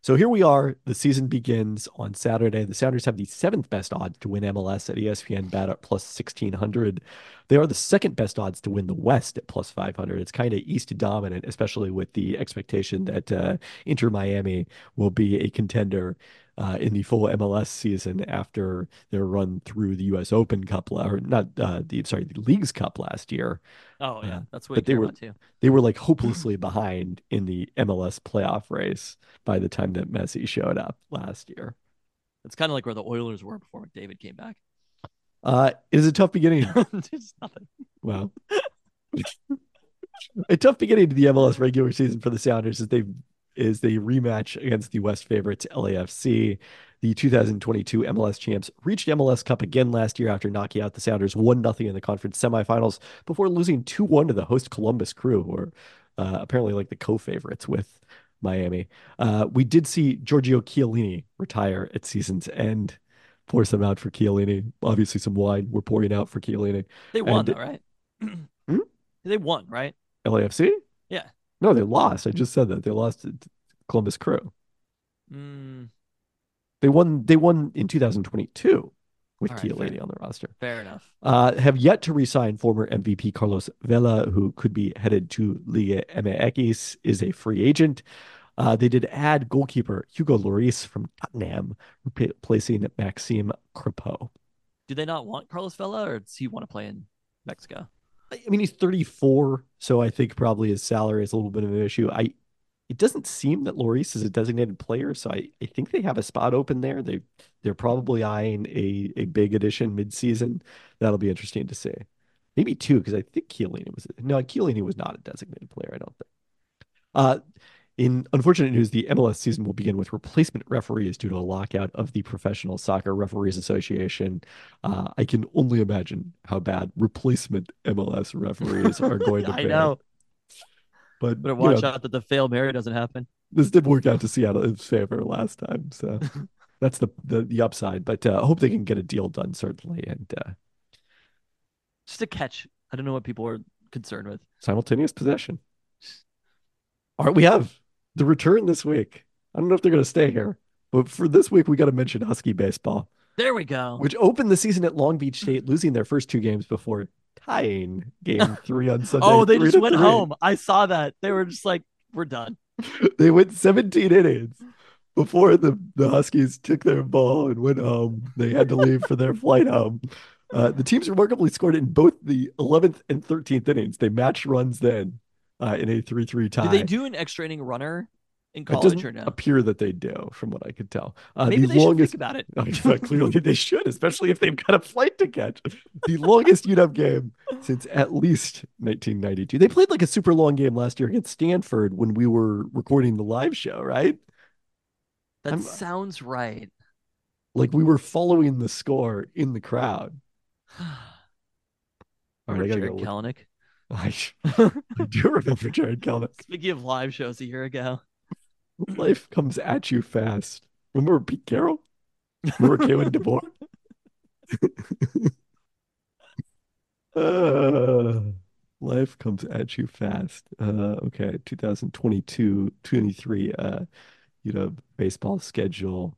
Speaker 2: So here we are. The season begins on Saturday. The Sounders have the seventh best odds to win MLS at ESPN Bet at plus 1600. They are the second best odds to win the West at plus 500. It's kind of East dominant, especially with the expectation that uh, Inter Miami will be a contender uh, in the full MLS season after their run through the U.S. Open Cup, or not uh, the sorry, the Leagues Cup last year.
Speaker 3: Oh yeah,
Speaker 2: Yeah,
Speaker 3: that's what
Speaker 2: but they were-
Speaker 3: too.
Speaker 2: They were like hopelessly [clears throat] behind in the MLS playoff race by the time that Messi showed up last year.
Speaker 3: It's kind of like where the Oilers were before McDavid came back.
Speaker 2: Uh, it is a tough beginning. [laughs] [laughs]
Speaker 3: Just nothing.
Speaker 2: Wow. [laughs] a tough beginning to the MLS regular season for the Sounders as they is the rematch against the West favorites LAFC. The 2022 MLS champs reached MLS Cup again last year after knocking out the Sounders 1 0 in the conference semifinals before losing 2 1 to the host Columbus Crew, who are uh, apparently like the co favorites with Miami. Uh, we did see Giorgio Chiellini retire at season's end. Pour some out for Chiellini. Obviously, some wine we're pouring out for Chiellini.
Speaker 3: They won
Speaker 2: And-
Speaker 3: though, right?
Speaker 2: Hmm?
Speaker 3: They won, right?
Speaker 2: LAFC? No, they lost. I just said that they lost to Columbus Crew.
Speaker 3: Mm,
Speaker 2: They won. They won in 2022 with
Speaker 3: right,
Speaker 2: Chiellini
Speaker 3: fair.
Speaker 2: on the roster.
Speaker 3: fair enough.
Speaker 2: Uh, have yet to re-sign former MVP Carlos Vela, who could be headed to Liga MX, is a free agent. Uh, they did add goalkeeper Hugo Lloris from Tottenham, replacing Maxime Crepeau.
Speaker 3: Do they not want Carlos Vela, or does he want to play in Mexico?
Speaker 2: I mean, he's 34, so I think probably his salary is a little bit of an issue. I it doesn't seem that Lloris is a designated player, so I, I think they have a spot open there. They they're probably eyeing a a big addition midseason. That'll be interesting to see. Maybe two, because I think Chiellini was no Chiellini was not a designated player, I don't think. Uh in unfortunate news, the MLS season will begin with replacement referees due to a lockout of the Professional Soccer Referees Association. Uh, I can only imagine how bad replacement MLS referees are [laughs] going to
Speaker 3: I
Speaker 2: be.
Speaker 3: know.
Speaker 2: But
Speaker 3: Better
Speaker 2: you
Speaker 3: watch
Speaker 2: know,
Speaker 3: out that the fail Mary doesn't happen.
Speaker 2: this did work out to Seattle's favor last time, so [laughs] that's the the, the upside. But uh, I hope they can get a deal done certainly, and uh,
Speaker 3: Just a catch. I don't know what people are concerned with.
Speaker 2: simultaneous possession. All right, we have the return this week. I don't know if they're going to stay here, but for this week, we got to mention Husky baseball,
Speaker 3: There we go.
Speaker 2: which opened the season at Long Beach State, losing their first two games before tying game [laughs] three on Sunday.
Speaker 3: oh, they just went
Speaker 2: three.
Speaker 3: home. I saw that. They were just like, we're done. [laughs]
Speaker 2: they went 17 innings before the, the Huskies took their ball and went home. They had to leave for their [laughs] flight home. Uh, the teams remarkably scored in both the 11th and 13th innings. They matched runs then. Uh, in a 3 3 tie.
Speaker 3: Did they do an extra inning runner in college or no?
Speaker 2: appear that they do, from what I could tell. Uh,
Speaker 3: Maybe
Speaker 2: the
Speaker 3: they should
Speaker 2: longest
Speaker 3: think about it. [laughs]
Speaker 2: Uh, Clearly, they should, especially if they've got a flight to catch. The longest UW game since at least 1992. They played like a super long game last year against Stanford when we were recording the live show, right?
Speaker 3: That
Speaker 2: I'm-
Speaker 3: sounds right.
Speaker 2: Like we were following the score in the crowd. [sighs] All right, I gotta
Speaker 3: Jared
Speaker 2: go.
Speaker 3: Kalanick. [laughs]
Speaker 2: I, I do remember Jared Kelnick.
Speaker 3: Speaking of live shows a year ago,
Speaker 2: Life comes at you fast. Remember Pete Carroll? Remember Kalen DeBoer? [laughs] Uh, life comes at you fast. Uh, okay, 2022, 23, uh, you know, baseball schedule.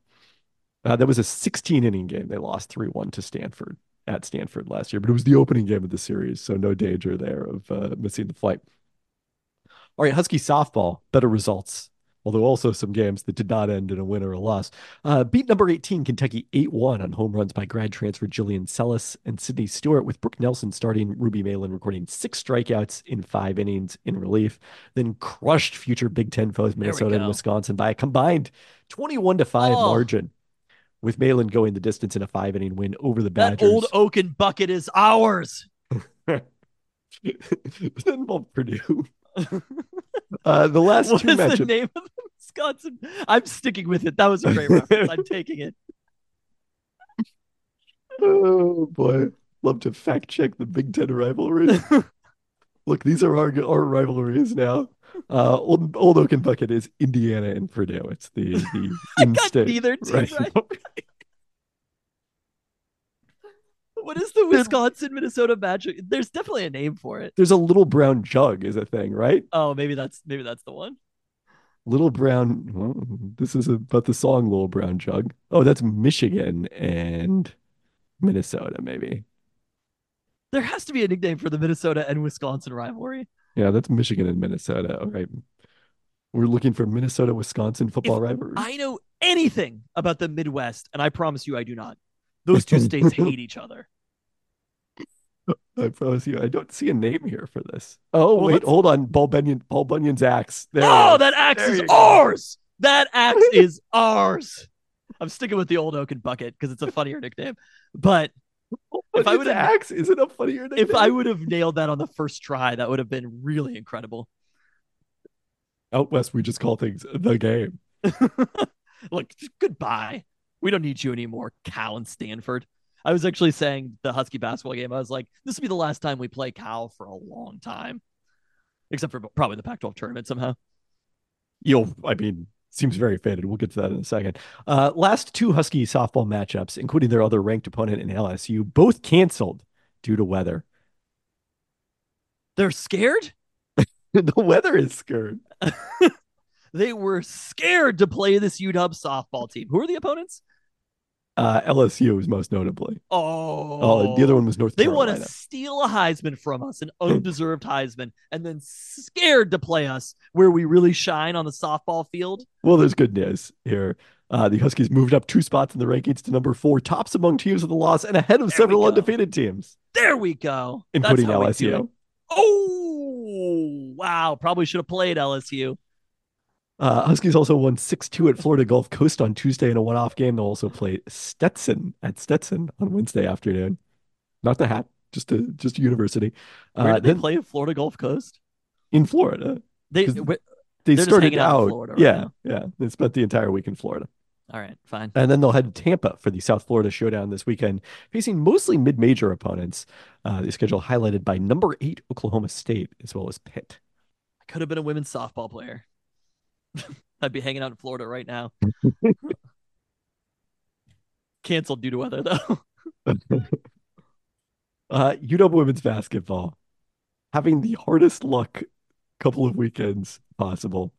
Speaker 2: Uh, that was a 16 inning game. They lost 3 1 to Stanford at Stanford last year, but it was the opening game of the series, so no danger there of uh, missing the flight. All right, Husky softball, better results, although also some games that did not end in a win or a loss. Uh, beat number 18, Kentucky 8 1 on home runs by grad transfer Jillian Sellis and Sydney Stewart, with Brooke Nelson starting, Ruby Meylan recording six strikeouts in five innings in relief, then crushed future Big Ten foes Minnesota and. Wisconsin by a combined 21 to 5
Speaker 3: Oh.
Speaker 2: margin, with Meylan going the distance in a five inning win over the Badgers.
Speaker 3: that old Oaken bucket is ours. [laughs]
Speaker 2: That involve Purdue? uh, the last [laughs]
Speaker 3: What
Speaker 2: two
Speaker 3: is the name of the Wisconsin? I'm sticking with it. That was a great reference. [laughs] I'm taking it.
Speaker 2: Oh boy, love to fact check the Big Ten rivalries. Look, these are our our rivalries now. Uh, old Old Oaken Bucket is Indiana and Purdue. It's the the [laughs]
Speaker 3: I got
Speaker 2: in-state
Speaker 3: neither team
Speaker 2: right.
Speaker 3: right. [laughs] What is the Wisconsin Minnesota magic? There's definitely a name for it.
Speaker 2: There's a little brown jug is a thing, right?
Speaker 3: Oh, maybe that's maybe that's the one.
Speaker 2: Little brown. Well, this is about the song "Little Brown Jug." Oh, that's Michigan and Minnesota, maybe.
Speaker 3: There has to be a nickname for the Minnesota and Wisconsin rivalry.
Speaker 2: Yeah, that's Michigan and Minnesota. Mm-hmm. All right. We're looking for Minnesota Wisconsin football
Speaker 3: If
Speaker 2: rivalry.
Speaker 3: I know anything about the Midwest, and I promise you I do not. Those two [laughs] states hate each other.
Speaker 2: I promise you, I don't see a name here for this. Oh,
Speaker 3: Well,
Speaker 2: wait,
Speaker 3: let's-
Speaker 2: hold on. Paul Bunyan, Paul Bunyan's axe. There
Speaker 3: oh, that axe
Speaker 2: There
Speaker 3: is
Speaker 2: you go.
Speaker 3: ours. That axe [laughs] is ours. I'm sticking with the old Oaken bucket because it's a funnier nickname. But [laughs] if I would've-
Speaker 2: axe isn't a funnier name.
Speaker 3: if I would have nailed that on the first try, that would have been really incredible.
Speaker 2: out west, we just call things the game. [laughs]
Speaker 3: Look, goodbye. We don't need you anymore, Cal and Stanford. I was actually saying the Husky basketball game. I was like, this will be the last time we play Cal for a long time, except for probably the Pac-12 tournament somehow.
Speaker 2: You'll, I mean, seems very faded. We'll get to that in a second. Uh, last two Husky softball matchups, including their other ranked opponent in LSU, both canceled due to weather.
Speaker 3: They're scared. [laughs]
Speaker 2: the weather is scared. [laughs]
Speaker 3: They were scared to play this UW softball team. Who are the opponents?
Speaker 2: Uh, LSU is most notably.
Speaker 3: Oh,
Speaker 2: Oh, the other one was North
Speaker 3: They
Speaker 2: Carolina.
Speaker 3: want to steal a Heisman from us, an [laughs] undeserved Heisman, and then scared to play us where we really shine on the softball field.
Speaker 2: Well, there's good news here. Uh, the Huskies moved up two spots in the rankings to number four, tops among teams with a loss, and ahead of
Speaker 3: There
Speaker 2: several undefeated teams,
Speaker 3: There we go.
Speaker 2: Including
Speaker 3: how we do it.
Speaker 2: LSU.
Speaker 3: Oh, wow. Probably should have played LSU.
Speaker 2: Uh, Huskies also won 6-2 at Florida Gulf Coast on Tuesday in a one-off game. They'll also play Stetson at Stetson on Wednesday afternoon. Not the hat, just a just a university. Uh,
Speaker 3: they
Speaker 2: then
Speaker 3: play in Florida Gulf Coast?
Speaker 2: in Florida.
Speaker 3: They
Speaker 2: They started
Speaker 3: out in
Speaker 2: out.
Speaker 3: Florida right
Speaker 2: yeah,
Speaker 3: now.
Speaker 2: yeah. They spent the entire week in Florida.
Speaker 3: all right, fine.
Speaker 2: And then they'll head to Tampa for the South Florida Showdown this weekend, facing mostly mid-major opponents. Uh, the schedule highlighted by number eight Oklahoma State as well as Pitt.
Speaker 3: I could have been a women's softball player. [laughs] I'd be hanging out in Florida right now. [laughs] Canceled due to weather, though. [laughs]
Speaker 2: Uh, UW women's basketball having the hardest luck couple of weekends possible.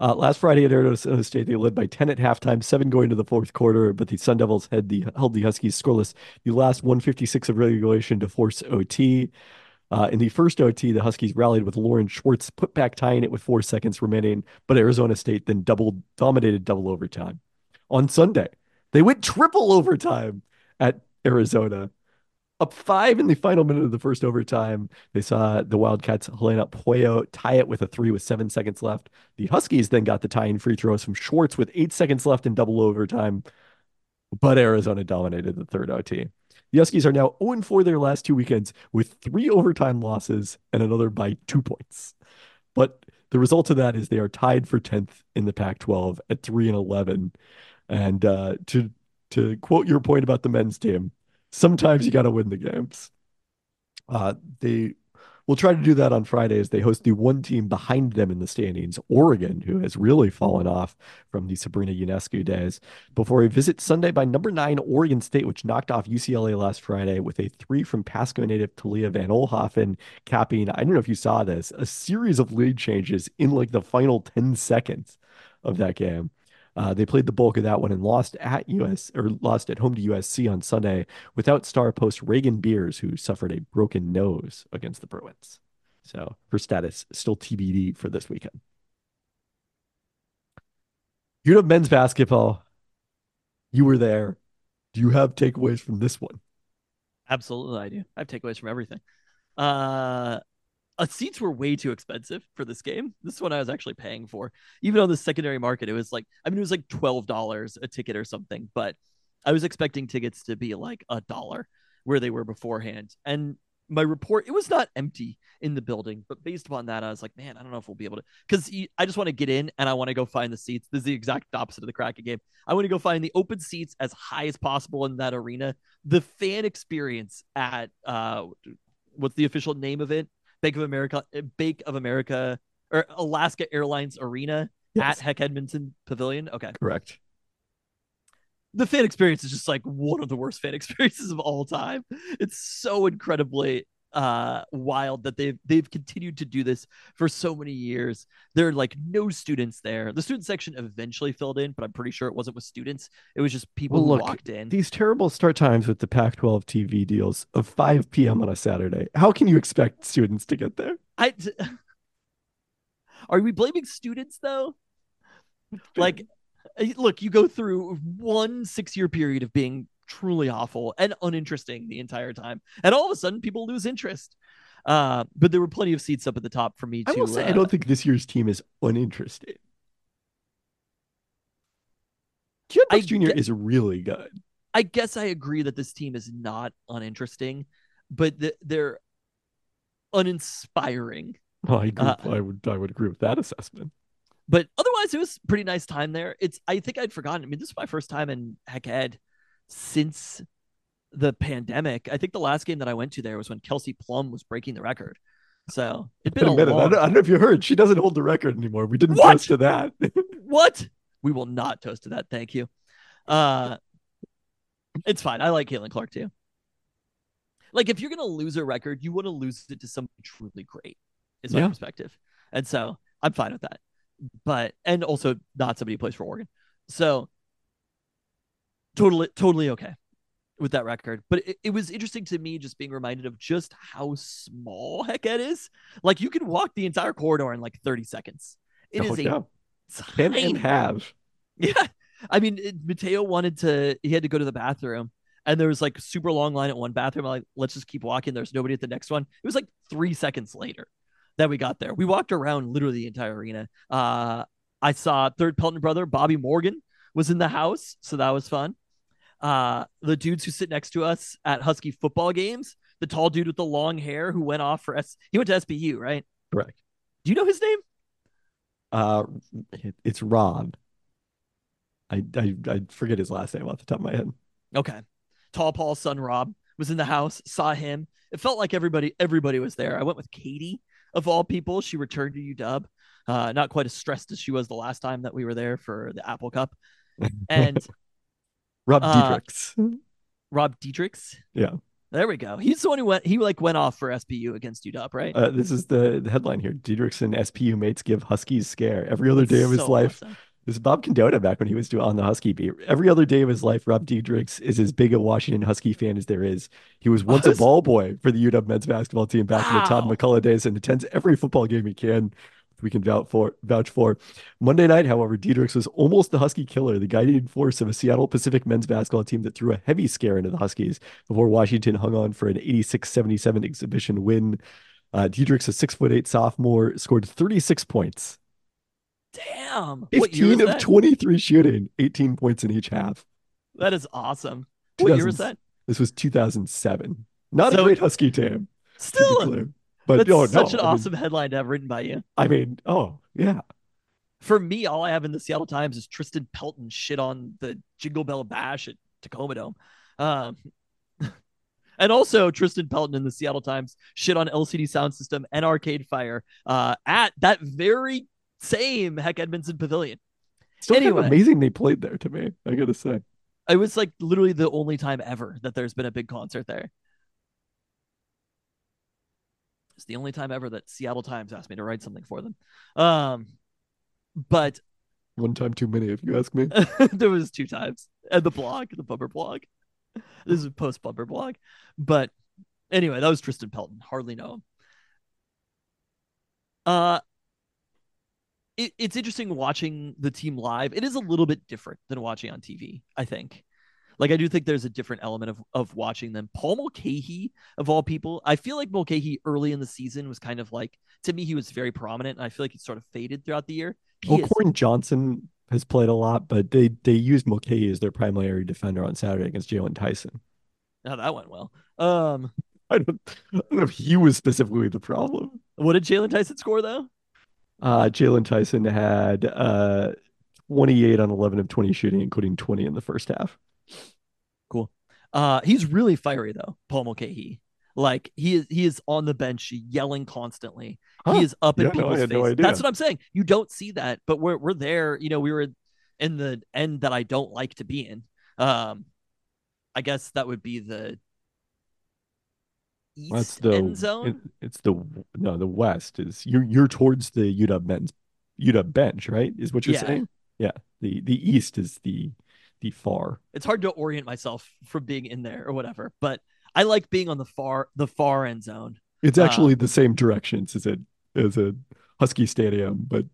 Speaker 2: Uh, last Friday at Arizona State, they led by 10 at halftime, seven going to the fourth quarter, but the Sun Devils had the held the Huskies scoreless the last 156 of regulation to force OT. Uh, in the first OT, the Huskies rallied with Lauren Schwartz put back tying it with four seconds remaining, but Arizona State then double dominated double overtime. On Sunday, they went triple overtime at Arizona. Up five in the final minute of the first overtime. They saw the Wildcats Helena Pueyo tie it with a three with seven seconds left. The Huskies then got the tying free throws from Schwartz with eight seconds left in double overtime. But Arizona dominated the third OT. The Huskies are now 0 4 their last two weekends with three overtime losses and another by two points. But the result of that is they are tied for 10th in the Pac 12 at 3 and 11. And uh, to, to quote your point about the men's team, sometimes you got to win the games. Uh, they will try to do that on Friday as they host the one team behind them in the standings, Oregon, who has really fallen off from the Sabrina Ionescu days, before a visit Sunday by number nine Oregon State, which knocked off UCLA last Friday with a three from Pasco native Talia Van Oelhoffen, capping, I don't know if you saw this, a series of lead changes in like the final 10 seconds of that game. Uh, they played the bulk of that one and lost at US or lost at home to USC on Sunday without star post Raegan Beers, who suffered a broken nose against the Bruins. So her status still TBD for this weekend. You know men's basketball. You were there. Do you have takeaways from this one?
Speaker 3: Absolutely, I do. I have takeaways from everything. Uh, uh, seats were way too expensive for this game. This is one I was actually paying for. Even on the secondary market, it was like, I mean, it was like $12 a ticket or something, but I was expecting tickets to be like a dollar where they were beforehand. And my report, it was not empty in the building, but based upon that, I was like, man, I don't know if we'll be able to, because I just want to get in and I want to go find the seats. This is the exact opposite of the Kraken game. I want to go find the open seats as high as possible in that arena. The fan experience at, uh, what's the official name of it? Bank of America, uh, Bank of America, or Alaska Airlines Arena yes. at Hec Edmundson Pavilion. Okay,
Speaker 2: correct.
Speaker 3: The fan experience is just like one of the worst fan [laughs] experiences of all time. It's so incredibly uh wild that they've they've continued to do this for so many years. There are like no students there. The student section eventually filled in but i'm pretty sure it wasn't with students. It was just people well, look, walked in.
Speaker 2: these terrible start times with the pac 12 tv deals of 5 p.m on a saturday. How can you expect students to get there?
Speaker 3: I [laughs] are we blaming students though? Like look you go through one six year period of being truly awful and uninteresting the entire time. And all of a sudden, people lose interest. Uh, but there were plenty of seats up at the top for me. To,
Speaker 2: I will say,
Speaker 3: uh,
Speaker 2: I don't think this year's team is uninteresting. Kid Jr. is really good.
Speaker 3: I guess I agree that this team is not uninteresting, but th- they're uninspiring.
Speaker 2: Well, I, agree, uh, I would I would agree with that assessment.
Speaker 3: But otherwise, it was pretty nice time there. It's I think I'd forgotten. I mean, this is my first time in Hec Ed since the pandemic. I think the last game that I went to there was when Kelsey Plum was breaking the record. So
Speaker 2: it's been a minute. Long... I, don't, I, don't, know if you heard. She doesn't hold the record anymore. We didn't what? toast to that. [laughs]
Speaker 3: what? We will not toast to that. Thank you. Uh, it's fine. I like Caitlin Clark too. Like if you're gonna lose a record, you want to lose it to something truly great. Is my yeah. perspective, and so I'm fine with that. But and also not somebody who plays for Oregon. So totally totally okay with that record. But it, it, was interesting to me just being reminded of just how small [laughs] Hec is. Like you can walk the entire corridor in like 30 seconds. It oh, is
Speaker 2: a can [laughs] and have. [laughs]
Speaker 3: Yeah. I mean, it, Mateo wanted to, he had to go to the bathroom and there was like super long line at one bathroom. I'm like, let's just keep walking. There's nobody at the next one. It was like three seconds later that we got there. We walked around literally the entire arena. Uh, I saw third Pelton brother, Bobby Morgan, was in the house. So that was fun uh, the dudes who sit next to us at Husky football games, the tall dude with the long hair who went off for S. He went to SPU, right?
Speaker 2: Correct.
Speaker 3: Do you know his name?
Speaker 2: Uh, it's Rob. I, I I forget his last name off the top of my head.
Speaker 3: Okay. Tall Paul's son Rob was in the house, saw him. It felt like everybody everybody was there. I went with Katie of all people. She returned to UW. Uh, not quite as stressed as she was the last time that we were there for the Apple Cup. [laughs] And
Speaker 2: Rob uh, Diederichs.
Speaker 3: Rob Diederichs.
Speaker 2: Yeah.
Speaker 3: There we go. He's the one who went. He like went off for SPU against UW, right?
Speaker 2: Uh, this is the, the headline here. Diederichs and SPU mates give Huskies scare every other day of his life. Awesome. This is Bob Condotta back when he was doing on the Husky beat. Every other day of his life, Rob Diederichs is as big a Washington Husky fan as there is. He was once a ball boy for the UW men's basketball team back wow. in the Todd MacCulloch days and attends every football game he can we can vouch for. Vouch for Monday night, however, Diederichs was almost the Husky killer, the guiding force of a Seattle Pacific men's basketball team that threw a heavy scare into the Huskies before Washington hung on for an 86-77 exhibition win. Uh, Diederichs, a six foot eight sophomore, scored 36 points.
Speaker 3: Damn.
Speaker 2: 15 of
Speaker 3: that?
Speaker 2: 23 shooting, 18 points in each half.
Speaker 3: That is awesome. What year was
Speaker 2: 2000
Speaker 3: that?
Speaker 2: This was 2007. Not
Speaker 3: So-
Speaker 2: a great Husky team,
Speaker 3: Still,
Speaker 2: clear. But
Speaker 3: that's
Speaker 2: oh,
Speaker 3: such
Speaker 2: no,
Speaker 3: an
Speaker 2: I mean-
Speaker 3: awesome headline to have written by you.
Speaker 2: I mean, oh, yeah.
Speaker 3: For me, all I have in the Seattle Times is Tristan Pelton shit on the Jingle Bell Bash at Tacoma Dome. Um, [laughs] and also Tristan Pelton in the Seattle Times shit on LCD Soundsystem and Arcade Fire uh, at that very same Hec Edmundson Pavilion.
Speaker 2: Still kind of amazing they played there to me, I gotta say.
Speaker 3: It was like literally the only time ever that there's been a big concert there. It's the only time ever that Seattle Times asked me to write something for them. Um, but
Speaker 2: One time too many, if you ask me. [laughs]
Speaker 3: there was two times and the blog, the bumper blog. This is post bumper blog, but anyway, that was Tristan Pelton. Hardly know him. Uh, it, it's interesting watching the team live. It is a little bit different than watching on TV. I think. Like I do think there's a different element of of watching them. Paul Mulcahy, of all people, I feel like Mulcahy early in the season was kind of like to me he was very prominent, and I feel like he sort of faded throughout the year. He
Speaker 2: Well,
Speaker 3: is-
Speaker 2: Koren Johnson has played a lot, but they they used Mulcahy as their primary defender on Saturday against Jalen Tyson.
Speaker 3: Now that went well. Um,
Speaker 2: I don't, I don't know if he was specifically the problem.
Speaker 3: what did Jalen Tyson score though?
Speaker 2: Uh, Jalen Tyson had uh, 28 on 11 of 20 shooting, including 20 in the first half.
Speaker 3: Uh, he's really fiery though, Paul Mulcahy. Like he is, he is on the bench yelling constantly.
Speaker 2: Huh.
Speaker 3: He is up in
Speaker 2: Yeah, no,
Speaker 3: people's face.
Speaker 2: no.
Speaker 3: That's what I'm saying. You don't see that, but we're we're there. You know, we were in the end that I don't like to be in. Um, I guess that would be the east
Speaker 2: That's the
Speaker 3: end zone.
Speaker 2: it- it's the no the West is you're you're towards the UW men's UW bench, right? Is what you're
Speaker 3: Yeah.
Speaker 2: saying? Yeah. The the East is the the far.
Speaker 3: it's hard to orient myself from being in there or whatever, but I like being on the far the far end zone.
Speaker 2: It's
Speaker 3: Uh,
Speaker 2: actually the same directions as a as a Husky Stadium, but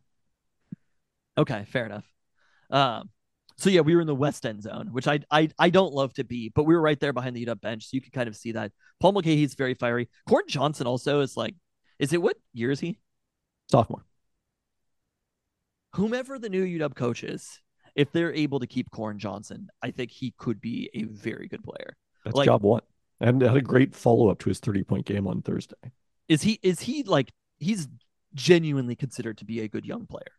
Speaker 3: Okay, fair enough. Um, so yeah, we were in the west end zone, which I I I don't love to be, but we were right there behind the UW bench, so you could kind of see that. Paul Mulcahy's very fiery. Koren Johnson also is like, is it what year is he?
Speaker 2: sophomore.
Speaker 3: Whomever the new UW coach is, if they're able to keep Koren Johnson, I think he could be a very good player.
Speaker 2: That's
Speaker 3: Like-
Speaker 2: job one. And had a great follow up to his 30 point game on Thursday.
Speaker 3: Is he is he like he's genuinely considered to be a good young player,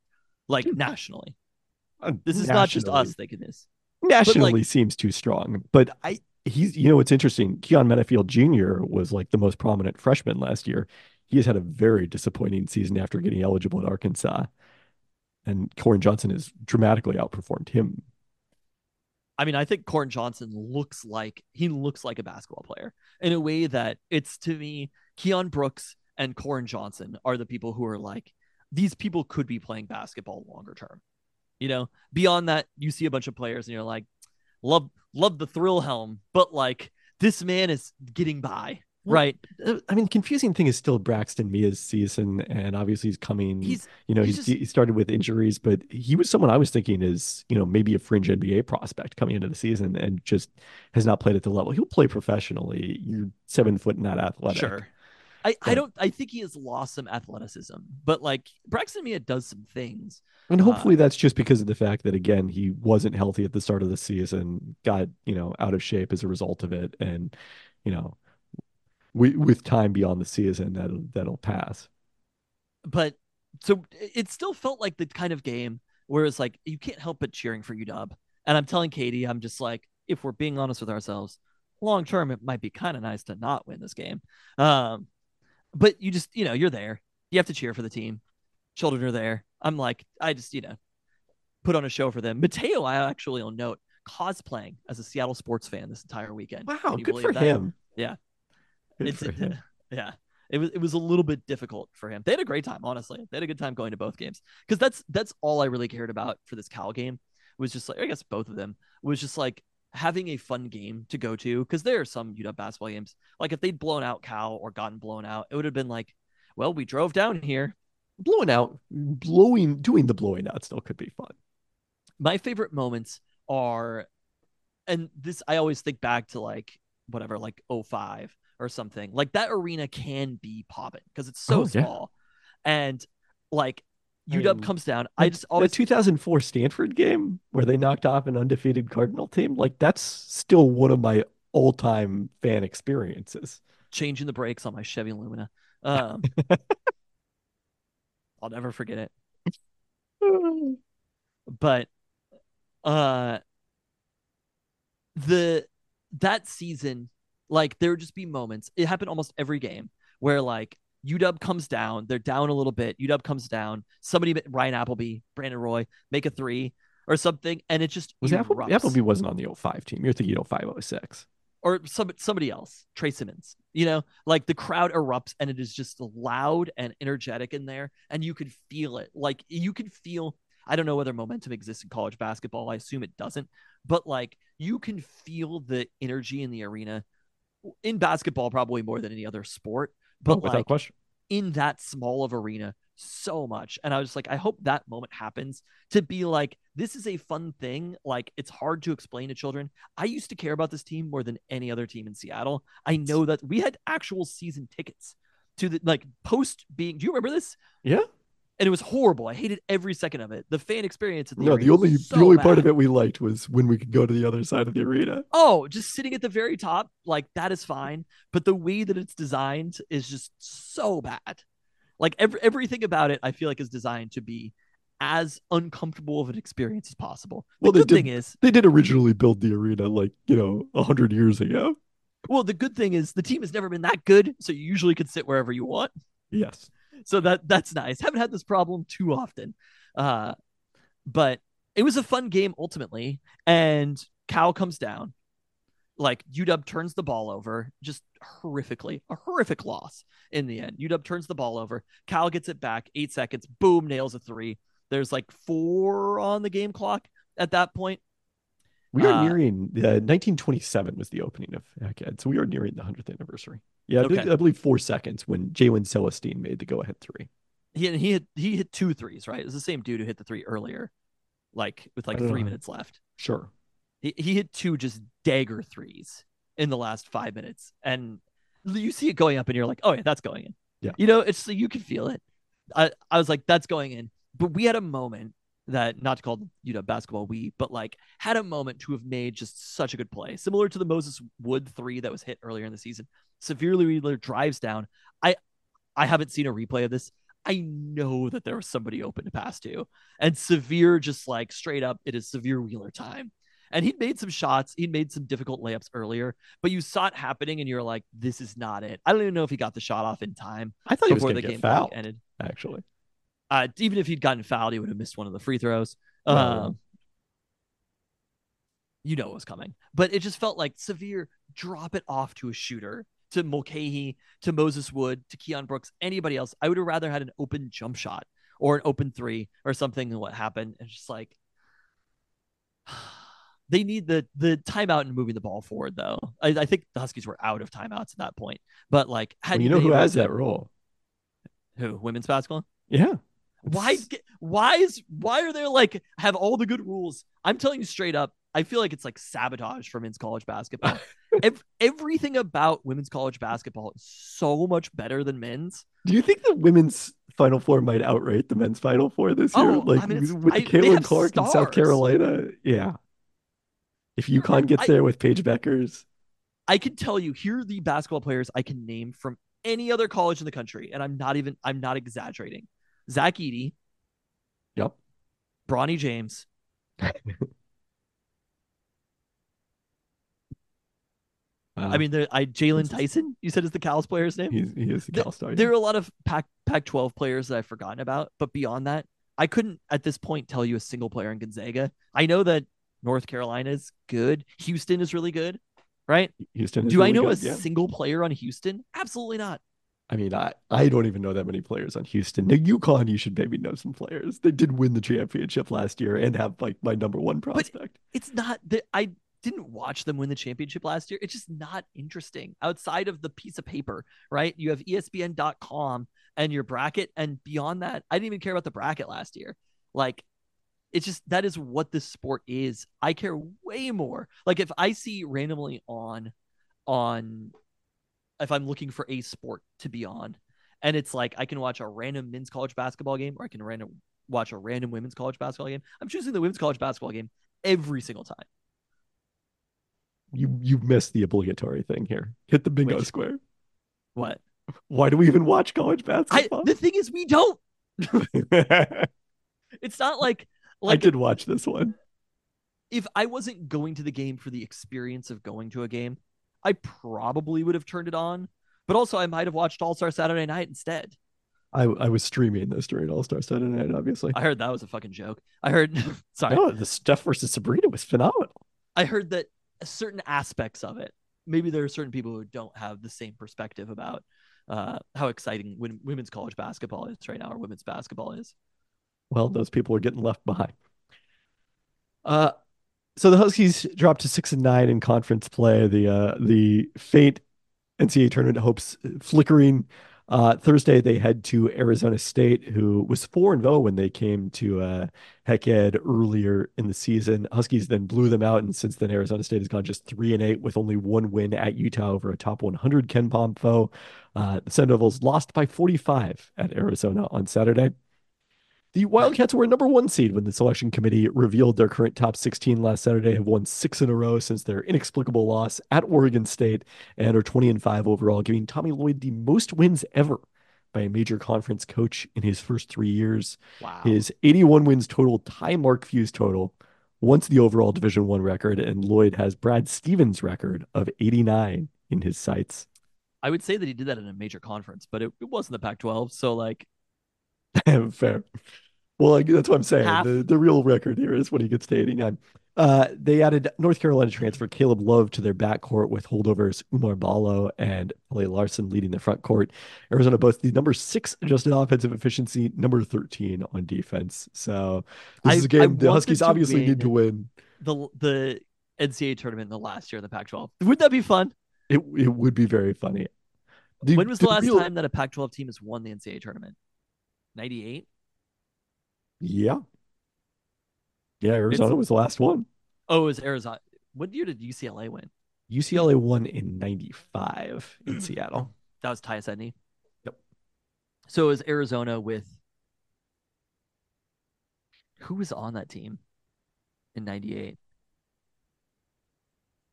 Speaker 3: like
Speaker 2: Dude,
Speaker 3: nationally.
Speaker 2: Uh,
Speaker 3: This is not just us thinking this.
Speaker 2: Nationally seems too strong, but I he's you know what's interesting. Keyon Menifield Jr. was like the most prominent freshman last year. He has had a very disappointing season after getting eligible at Arkansas, and Koren Johnson has dramatically outperformed him.
Speaker 3: I mean, I think Koren Johnson looks like he looks like a basketball player in a way that it's to me, Keion Brooks and Corn Johnson are the people who are like, these people could be playing basketball longer term. You know, beyond that, you see a bunch of players and you're like, love, love the thrill helm, but like this man is getting by, right?
Speaker 2: Uh, I mean, confusing thing is still Braxton Meah's season, and obviously he's coming.
Speaker 3: He's
Speaker 2: you know,
Speaker 3: he's
Speaker 2: he's,
Speaker 3: just-
Speaker 2: he started with injuries, but he was someone I was thinking is, you know, maybe a fringe NBA prospect coming into the season and just has not played at the level. He'll play professionally. You're seven foot and not athletic.
Speaker 3: sure. I, I don't I think he has lost some athleticism, but like Braxton Mia does some things.
Speaker 2: And
Speaker 3: Uh,
Speaker 2: hopefully that's just because of the fact that again he wasn't healthy at the start of the season, got you know out of shape as a result of it, and you know, with with time beyond the season that'll that'll pass.
Speaker 3: but so it still felt like the kind of game where it's like you can't help but cheering for UW. And I'm telling Katie, I'm just like, if we're being honest with ourselves, long term it might be kind of nice to not win this game. Um, but you just, you know, you're there. You have to cheer for the team. Children are there. I'm like, I just, you know, put on a show for them. Mateo, I actually will note, cosplaying as a Seattle sports fan this entire weekend.
Speaker 2: Wow,
Speaker 3: you
Speaker 2: good
Speaker 3: believe
Speaker 2: for
Speaker 3: that?
Speaker 2: him.
Speaker 3: Yeah. [laughs] It's [laughs] yeah. It was it was a little bit difficult for him. They had a great time, honestly. They had a good time going to both games because that's that's all I really cared about for this Cal game was just like I guess both of them was just like having a fun game to go to because there are some UW basketball games like if they'd blown out Cal or gotten blown out, it would have been like, well, we drove down here,
Speaker 2: blowing out, blowing, doing the blowing out still could be fun.
Speaker 3: My favorite moments are, and this I always think back to like whatever, like 05 or something. Like that arena can be popping because it's so
Speaker 2: Oh, yeah.
Speaker 3: small, and like
Speaker 2: I
Speaker 3: UW
Speaker 2: mean,
Speaker 3: comes down. I just
Speaker 2: the 2004 Stanford game where they knocked off an undefeated Cardinal team, like that's still one of my all-time fan experiences.
Speaker 3: changing the brakes on my Chevy Lumina. Um, [laughs] I'll never forget it. [sighs] But uh the that season, like there would just be moments. It happened almost every game where like UW comes down, they're down a little bit. UW comes down. Somebody, Ryan Appleby, Brandon Roy, make a three or something, and it just
Speaker 2: Was Apple,
Speaker 3: erupts.
Speaker 2: Appleby wasn't on the 05 team. You're thinking 05, 06.
Speaker 3: or some somebody else, Tre Simmons. You know, like the crowd erupts and it is just loud and energetic in there, and you could feel it. Like you could feel. I don't know whether momentum exists in college basketball. I assume it doesn't, but like you can feel the energy in the arena in basketball probably more than any other sport. But
Speaker 2: Oh, without
Speaker 3: like
Speaker 2: question.
Speaker 3: in that small of arena so much. And I was like, I hope that moment happens to be like, this is a fun thing. Like, it's hard to explain to children. I used to care about this team more than any other team in Seattle. I know that we had actual season tickets to the like post being. Do you remember this?
Speaker 2: Yeah.
Speaker 3: And it was horrible. I hated every second of it. The fan experience. At the
Speaker 2: No, the only
Speaker 3: was
Speaker 2: the
Speaker 3: so
Speaker 2: only part of it we liked was when we could go to the other side of the arena.
Speaker 3: Oh, just sitting at the very top, like that is fine. But the way that it's designed is just so bad. Like every, everything about it, I feel like is designed to be as uncomfortable of an experience as possible. The
Speaker 2: Well, the
Speaker 3: good
Speaker 2: did-
Speaker 3: thing is,
Speaker 2: They did originally build the arena like, you know, a hundred years ago.
Speaker 3: well, the good thing is the team has never been that good, so you usually can sit wherever you want.
Speaker 2: Yes.
Speaker 3: So that that's nice. Haven't had this problem too often. Uh, but it was a fun game ultimately, and Cal comes down. Like UW turns the ball over just horrifically, a horrific loss in the end. UW turns the ball over. Cal gets it back, eight seconds, boom, nails a three. There's like four on the game clock at that point.
Speaker 2: We are
Speaker 3: Uh,
Speaker 2: nearing uh, 1927 was the opening of Hec Ed, so we are nearing the 100th anniversary. Yeah, I,
Speaker 3: Okay.
Speaker 2: believe, I believe four seconds when Jalen Celestine made the go-ahead three.
Speaker 3: He he hit he hit two threes, right? It was the same dude who hit the three earlier, like with like three
Speaker 2: know.
Speaker 3: minutes left.
Speaker 2: Sure.
Speaker 3: He he hit two just dagger threes in the last five minutes, and you see it going up, and you're like, oh yeah, that's going in.
Speaker 2: Yeah.
Speaker 3: you know, it's you can feel it. I I was like, that's going in. But we had a moment that not to call you know basketball we, but like had a moment to have made just such a good play, similar to the Moses Wood three that was hit earlier in the season. Sahvir Wheeler drives down. I I haven't seen a replay of this. I know that there was somebody open to pass to, and Sahvir just like straight up, it is Sahvir Wheeler time. And he'd made some shots, he'd made some difficult layups earlier, but you saw it happening, and you're like, this is not it. I don't even know if he got the shot off in time
Speaker 2: I thought he was
Speaker 3: before the
Speaker 2: to
Speaker 3: game
Speaker 2: get fouled,
Speaker 3: ended.
Speaker 2: actually.
Speaker 3: Uh, even if he'd gotten fouled, he would have missed one of the free throws. Um, you know it was coming, but it just felt like severe. Drop it off to a shooter, to Mulcahy, to Moses Wood, to Keon Brooks, anybody else. I would have rather had an open jump shot or an open three or something than what happened. It's just like [sighs] they need the the timeout and moving the ball forward though. I, I think the Huskies were out of timeouts at that point, but like had
Speaker 2: Well, you know who has that role?
Speaker 3: Who women's basketball?
Speaker 2: Yeah.
Speaker 3: Why? Why is? Why are there like have all the good rules? I'm telling you straight up. I feel like it's like sabotage for men's college basketball. [laughs] Ev- everything about women's college basketball is so much better than men's.
Speaker 2: Do you think the women's Final Four might outrate the men's Final Four this year?
Speaker 3: Oh,
Speaker 2: like
Speaker 3: I mean,
Speaker 2: with
Speaker 3: I-
Speaker 2: Caitlin Clark in South. Carolina? Yeah. If UConn gets
Speaker 3: I-
Speaker 2: there with Paige Bueckers,
Speaker 3: I can tell you here are the basketball players I can name from any other college in the country, and I'm not even I'm not exaggerating. Zach Edey,
Speaker 2: yep.
Speaker 3: Bronny James, [laughs] I mean, there, I Jalen Tyson. You said is the Cal's player's name.
Speaker 2: he's, he is the Cal Star.
Speaker 3: There are a lot of Pac Pac 12 players that I've forgotten about, but beyond that, I couldn't at this point tell you a single player in Gonzaga. I know that North Carolina is good. Houston is really good, right?
Speaker 2: Houston is
Speaker 3: Do I know
Speaker 2: good,
Speaker 3: a
Speaker 2: yeah.
Speaker 3: single player on Houston? Absolutely not.
Speaker 2: I mean, I, I don't even know that many players on Houston. Now, UConn, you should maybe know some players. They did win the championship last year and have like my number one prospect.
Speaker 3: It's not that I didn't watch them win the championship last year. It's just not interesting outside of the piece of paper, right? You have ESPN.com and your bracket. And beyond that, I didn't even care about the bracket last year. Like, it's just that is what this sport is. I care way more. Like if I see randomly on on if I'm looking for a sport to be on, and it's like I can watch a random men's college basketball game or I can random watch a random women's college basketball game. I'm choosing the women's college basketball game every single time.
Speaker 2: You you missed the obligatory thing here. Hit the bingo
Speaker 3: Which-
Speaker 2: square.
Speaker 3: What?
Speaker 2: Why do we even watch college
Speaker 3: I
Speaker 2: basketball?
Speaker 3: the thing is we don't. [laughs] It's not like like I
Speaker 2: did watch this one.
Speaker 3: if I wasn't going to the game for the experience of going to a game, I probably would have turned it on. But also I might have watched All Star Saturday Night instead.
Speaker 2: I I was streaming this during All Star Saturday Night, obviously.
Speaker 3: I heard that was a fucking joke. I heard [laughs] sorry.
Speaker 2: No, the Steph versus Sabrina was phenomenal.
Speaker 3: I heard that certain aspects of it, maybe there are certain people who don't have the same perspective about uh, how exciting women's college basketball is right now, or women's basketball is.
Speaker 2: Well, those people are getting left behind. Uh, so the Huskies dropped to six and nine in conference play. The uh, the faint NCAA tournament hopes flickering. Uh, Thursday they head to Arizona State, who was four and zero when they came to uh, Hec Ed earlier in the season. Huskies then blew them out, and since then Arizona State has gone just three and eight with only one win at Utah over a top 100 KenPom foe. Uh, the Sun Devils lost by 45 at Arizona on Saturday. The Wildcats were a number one seed when the selection committee revealed their current top 16 last Saturday, have won six in a row since their inexplicable loss at Oregon State and are 20 and 5 overall, giving Tommy Lloyd the most wins ever by a major conference coach in his first three years.
Speaker 3: Wow.
Speaker 2: His 81 wins total tie Mark Few's total, once the overall Division One record, and Lloyd has Brad Stevens' record of 89 in his sights.
Speaker 3: I would say that he did that in a major conference, but it, it wasn't the Pac-12. So like, [laughs]
Speaker 2: Fair. Well, like, that's what I'm saying.
Speaker 3: Half.
Speaker 2: The, the real record here is when he gets to 89. Uh, they added North Carolina transfer Caleb Love to their backcourt with holdovers Oumar Ballo and Pelle Larsson leading the front court. Arizona boasts the number six adjusted offensive efficiency, number 13 on defense. So this
Speaker 3: I-
Speaker 2: is a game the Huskies obviously need to
Speaker 3: win.
Speaker 2: win.
Speaker 3: the the NCAA tournament in the last year of the Pac-12. Would that be fun?
Speaker 2: It, it would be very funny. The-
Speaker 3: when was the, last
Speaker 2: real-
Speaker 3: time that a Pac-12 team has won the NCAA tournament? 98?
Speaker 2: Yeah. Yeah, Arizona was the last one.
Speaker 3: Oh, it was Arizona. What year did UCLA win?
Speaker 2: UCLA won in 95 in [clears throat] Seattle.
Speaker 3: That was Tyus Edney.
Speaker 2: Yep.
Speaker 3: So it was Arizona with who was on that team in '98?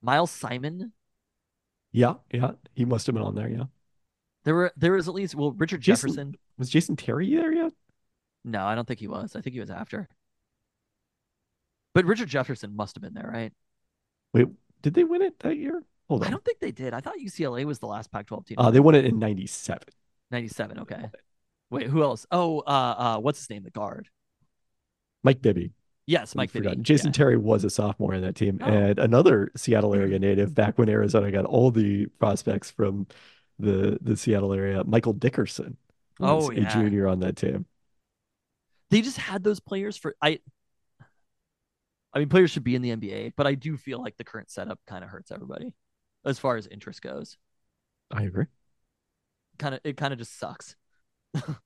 Speaker 3: Miles Simon.
Speaker 2: Yeah, yeah. He must have been on there, yeah.
Speaker 3: There were there was at least well Richard Jefferson.
Speaker 2: Was Jason Terry there yet?
Speaker 3: No, I don't think he was. I think he was after. But Richard Jefferson must have been there, right?
Speaker 2: Wait, did they win it that year? Hold on.
Speaker 3: I don't think they did. I thought UCLA was the last Pac-12 team.
Speaker 2: Uh, they won it in 97.
Speaker 3: 97. Okay. Wait, who else? Oh, uh, uh, what's his name? The guard.
Speaker 2: Mike Bibby.
Speaker 3: Yes, Mike Bibby.
Speaker 2: Jason
Speaker 3: Yeah.
Speaker 2: Terry was a sophomore in that team,
Speaker 3: Oh.
Speaker 2: and another Seattle area native back when Arizona got all the prospects from the the Seattle area. Michael Dickerson
Speaker 3: Oh,
Speaker 2: a
Speaker 3: yeah.
Speaker 2: junior on that team.
Speaker 3: They just had those players for I. I mean, players should be in the NBA, but I do feel like the current setup kind of hurts everybody as far as interest goes.
Speaker 2: I agree.
Speaker 3: Kind of, it kind of just sucks. [laughs]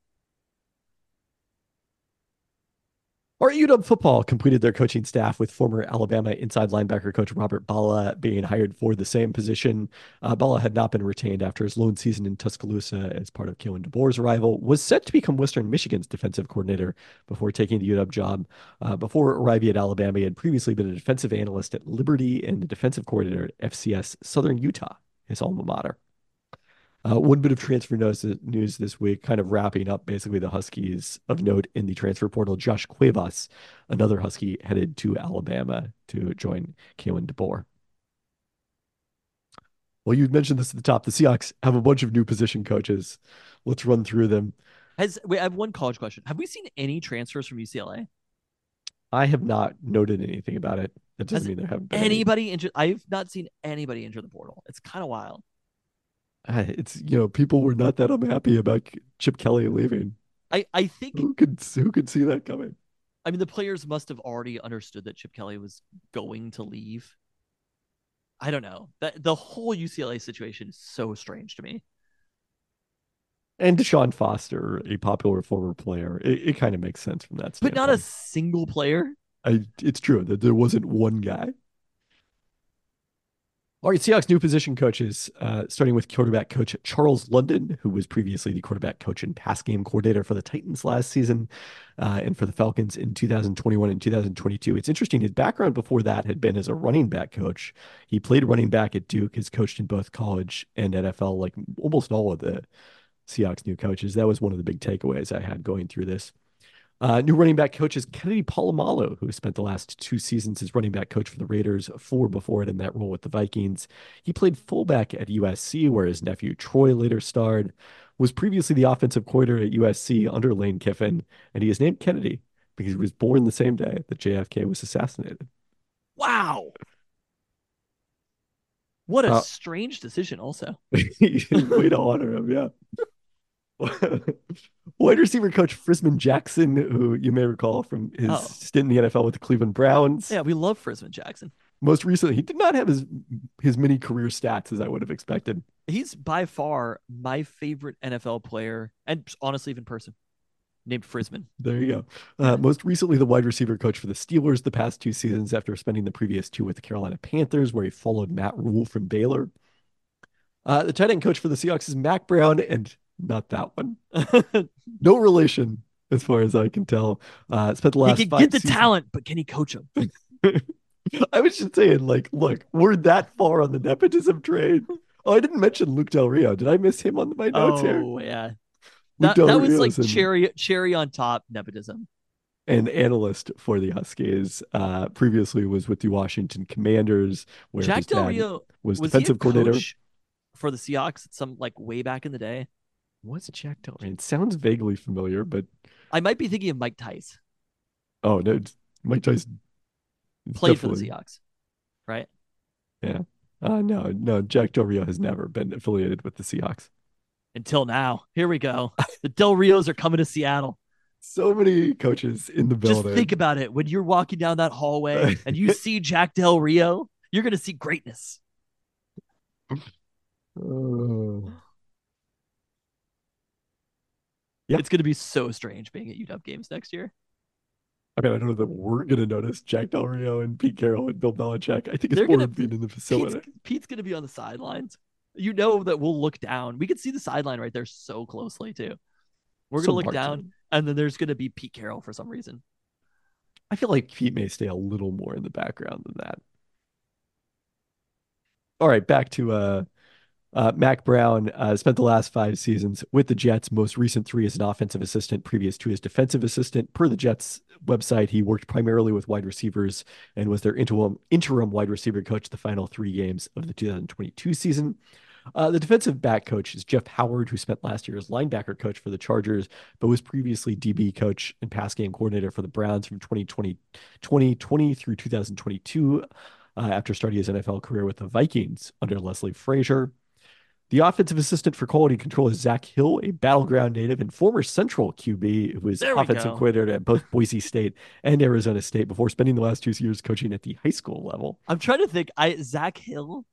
Speaker 2: Our UW football completed their coaching staff with former Alabama inside linebacker coach Robert Bala being hired for the same position. Uh, Bala had not been retained after his lone season in Tuscaloosa as part of Kalen DeBoer's arrival, was set to become Western Michigan's defensive coordinator before taking the UW job. Uh, before arriving at Alabama, he had previously been a defensive analyst at Liberty and the defensive coordinator at FCS Southern Utah, his alma mater. Uh, one bit of transfer news, news this week, kind of wrapping up basically the Huskies of note in the transfer portal. Josh Cuevas, another Husky, headed to Alabama to join Kalen DeBoer. Well, you mentioned this at the top. The Seahawks have a bunch of new position coaches. Let's run through them.
Speaker 3: Has wait, I have one college question. Have we seen any transfers from UCLA?
Speaker 2: I have not noted anything about it. That doesn't
Speaker 3: Has
Speaker 2: mean there haven't been any.
Speaker 3: Anybody enter? I've not seen anybody enter the portal. It's kind of wild. [laughs]
Speaker 2: It's you know people were not that unhappy about Chip Kelly leaving.
Speaker 3: I I think
Speaker 2: Who could who could see that coming?
Speaker 3: I mean the players must have already understood that Chip Kelly was going to leave. I don't know. That the whole UCLA situation is so strange to me.
Speaker 2: And Deshaun Foster, a popular former player, it, it kind of makes sense from that
Speaker 3: But not a single player.
Speaker 2: I, it's true that there wasn't one guy. All right, Seahawks new position coaches, uh, starting with quarterback coach Charles London, who was previously the quarterback coach and pass game coordinator for the Titans last season uh, and for the Falcons in 2021 and 2022. It's interesting. His background before that had been as a running back coach. He played running back at Duke, has coached in both college and NFL, like almost all of the Seahawks new coaches. That was one of the big takeaways I had going through this. Uh, new running back coach is Kennedy Polamalu, who spent the last two seasons as running back coach for the Raiders, four before it in that role with the Vikings. He played fullback at USC, where his nephew Troy later starred, was previously the offensive coordinator at USC under Lane Kiffin, and he is named Kennedy because he was born the same day that JFK was assassinated.
Speaker 3: Wow. What a
Speaker 2: Uh,
Speaker 3: strange decision, also. [laughs]
Speaker 2: Way to honor him, yeah. [laughs] [laughs] Wide receiver coach Frisman Jackson, who you may recall from his
Speaker 3: Oh.
Speaker 2: stint in the NFL with the Cleveland Browns.
Speaker 3: Yeah, we love Frisman Jackson.
Speaker 2: Most recently, he did not have his his many career stats as I would have expected.
Speaker 3: He's by far my favorite NFL player, and honestly, even person named Frisman.
Speaker 2: There you go. Uh, most recently, the wide receiver coach for the Steelers the past two seasons after spending the previous two with the Carolina Panthers, where he followed Matt Rhule from Baylor. Uh, the tight end coach for the Seahawks is Mac Brown, and not that one. [laughs] No relation, as far as I can tell. Uh, spent the last he
Speaker 3: can
Speaker 2: five
Speaker 3: get the
Speaker 2: seasons-
Speaker 3: talent, but can he coach him? [laughs]
Speaker 2: I was just saying, like, look, we're that far on the nepotism train. Oh, I didn't mention Luke Del Rio. Did I miss him on my notes here?
Speaker 3: oh yeah,
Speaker 2: Luke
Speaker 3: that, that was like cherry cherry on top nepotism.
Speaker 2: an analyst for the Huskies. Uh, previously was with the Washington Commanders, where
Speaker 3: Jack Del Rio
Speaker 2: was,
Speaker 3: was
Speaker 2: defensive coordinator.
Speaker 3: for the Seahawks at some like way back in the day.
Speaker 2: What's Jack Del Rio? It sounds vaguely familiar, but
Speaker 3: I might be thinking of Mike Tice.
Speaker 2: oh no, Mike Tyson
Speaker 3: Played for the Seahawks, right? Yeah.
Speaker 2: Uh, no, no, Jack Del Rio has never been affiliated with the Seahawks.
Speaker 3: Until now. Here we go. The Del Rios are coming to Seattle.
Speaker 2: So many coaches in the building.
Speaker 3: Just think about it. When you're walking down that hallway and you see [laughs] Jack Del Rio, you're going to see greatness.
Speaker 2: Oh. Yeah.
Speaker 3: It's going to be so strange being at UW games next year.
Speaker 2: I mean, I don't know that we're going to notice Jack Del Rio and Pete Carroll and Bill Belichick. I think it's
Speaker 3: They're
Speaker 2: more
Speaker 3: gonna
Speaker 2: being
Speaker 3: be-
Speaker 2: in the facility.
Speaker 3: Pete's going to be on the sidelines. You know that we'll look down. We can see the sideline right there so closely, too. We're going to look down, and then there's going to be Pete Carroll for some reason.
Speaker 2: I feel like Pete may stay a little more in the background than that. All right, back to uh, uh, Mac Brown. Uh, spent the last five seasons with the Jets. Most recent three as an offensive assistant, previous two as defensive assistant. Per the Jets website, he worked primarily with wide receivers and was their interim interim wide receiver coach the final three games of the 2022 season. Uh, the defensive back coach is Jeff Howard, who spent last year as linebacker coach for the Chargers, but was previously DB coach and pass game coordinator for the Browns from 2020, 2020 through 2022 uh, after starting his NFL career with the Vikings under Leslie Frazier. The offensive assistant for quality control is Zak Hill, a Battle Ground native and former Central QB who was offensive
Speaker 3: go.
Speaker 2: coordinator at both Boise State and Arizona State before spending the last two years coaching at the high school level.
Speaker 3: I'm trying to think. I Zak Hill.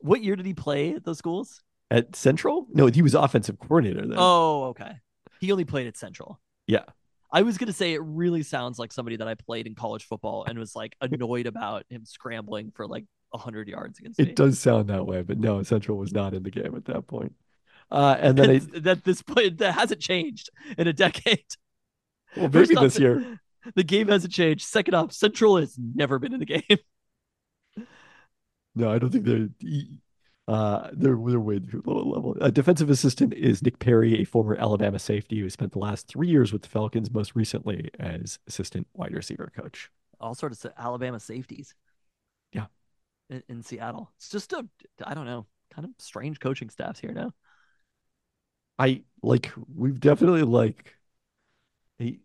Speaker 3: What year did he play at those schools?
Speaker 2: At Central? No, he was offensive coordinator then.
Speaker 3: Oh, okay. He only played at Central.
Speaker 2: Yeah.
Speaker 3: I was gonna say it really sounds like somebody that I played in college football and was like annoyed about him scrambling for like hundred yards against me.
Speaker 2: It does sound that way, but no, Central was not in the game at that point. Uh, and then [laughs] I,
Speaker 3: that this point that hasn't changed in a decade. [laughs]
Speaker 2: well, maybe
Speaker 3: off,
Speaker 2: this year. [laughs]
Speaker 3: The game hasn't changed. Second off, Central has never been in the game.
Speaker 2: No, I don't think they're. Uh, they're they're way too low level. A defensive assistant is Nick Perry, a former Alabama safety who spent the last three years with the Falcons, most recently as assistant wide receiver coach.
Speaker 3: All sorts of Alabama safeties. In, in Seattle, it's just a I don't know, kind of strange coaching staffs here now.
Speaker 2: I like we've definitely like I,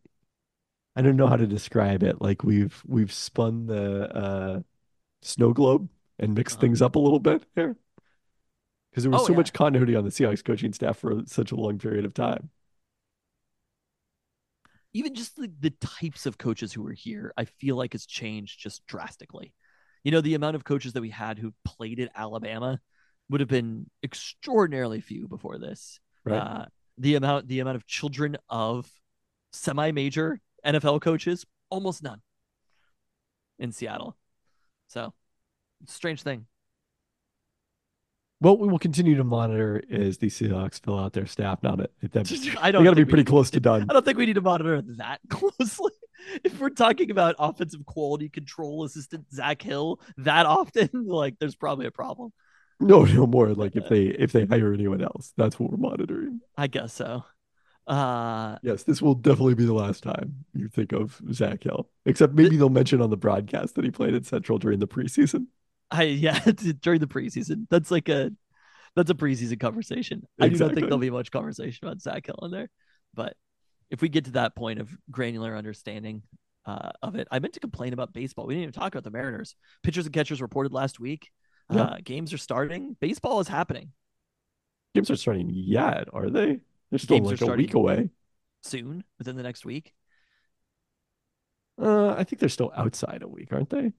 Speaker 2: I don't know how to describe it. Like we've we've spun the uh snow globe and mixed
Speaker 3: Uh-huh.
Speaker 2: things up a little bit here. Because there was
Speaker 3: Oh,
Speaker 2: so
Speaker 3: yeah.
Speaker 2: much continuity on the Seahawks coaching staff for such a long period of time.
Speaker 3: even just the, the types of coaches who are here, I feel like has changed just drastically. You know, the amount of coaches that we had who played at Alabama would have been extraordinarily few before this.
Speaker 2: Right.
Speaker 3: Uh, the amount the amount of children of semi-major NFL coaches, almost none in Seattle. So, strange thing.
Speaker 2: What we will continue to monitor is the Seahawks fill out their staff. Now that that [laughs]
Speaker 3: I don't
Speaker 2: got to be
Speaker 3: we
Speaker 2: pretty close to [laughs] done.
Speaker 3: I don't think we need to monitor that [laughs] closely. [laughs] If we're talking about offensive quality control assistant Zak Hill that often, [laughs] like there's probably a problem.
Speaker 2: No, no more. Like if they if they hire anyone else, that's what we're monitoring.
Speaker 3: I guess so. Uh
Speaker 2: Yes, this will definitely be the last time you think of Zak Hill. Except maybe they'll mention on the broadcast that he played at Central during the preseason.
Speaker 3: I [laughs] yeah, during the preseason. That's like a that's a preseason conversation. I do not think there'll be much conversation about Zak Hill in there. But if we get to that point of granular understanding uh, of it, I meant to complain about baseball. We didn't even talk about the Mariners. Pitchers and catchers reported last week.
Speaker 2: Yeah.
Speaker 3: Uh, games are starting. Baseball is happening
Speaker 2: Games aren't starting yet, are they? They're still
Speaker 3: Games
Speaker 2: like a week away.
Speaker 3: soon, within the next week.
Speaker 2: Uh, I think they're still outside a week, aren't they?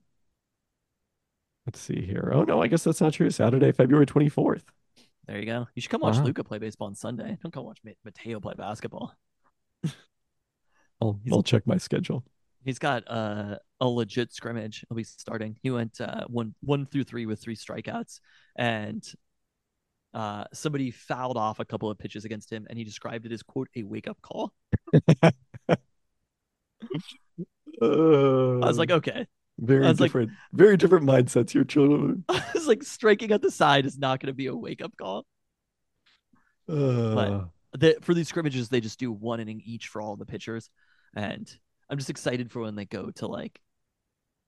Speaker 2: Let's see here. Oh no, I guess that's not true. Saturday, February 24th.
Speaker 3: There you go. You should come watch
Speaker 2: Wow.
Speaker 3: Luca play baseball on Sunday. Don't come watch Mateo play basketball. [laughs]
Speaker 2: I'll I'll check my schedule.
Speaker 3: He's got uh, a legit scrimmage. He'll be starting. He went uh, one one through three with three strikeouts, and uh, somebody fouled off a couple of pitches against him, and he described it as quote a wake up call.
Speaker 2: Uh, [laughs]
Speaker 3: I was like, okay.
Speaker 2: very
Speaker 3: was like-
Speaker 2: different, very different mindsets here, children. [laughs]
Speaker 3: I was like, striking at the side is not going to be a wake up call.
Speaker 2: Uh,
Speaker 3: The, for these scrimmages, they just do one inning each for all the pitchers, and I'm just excited for when they go to like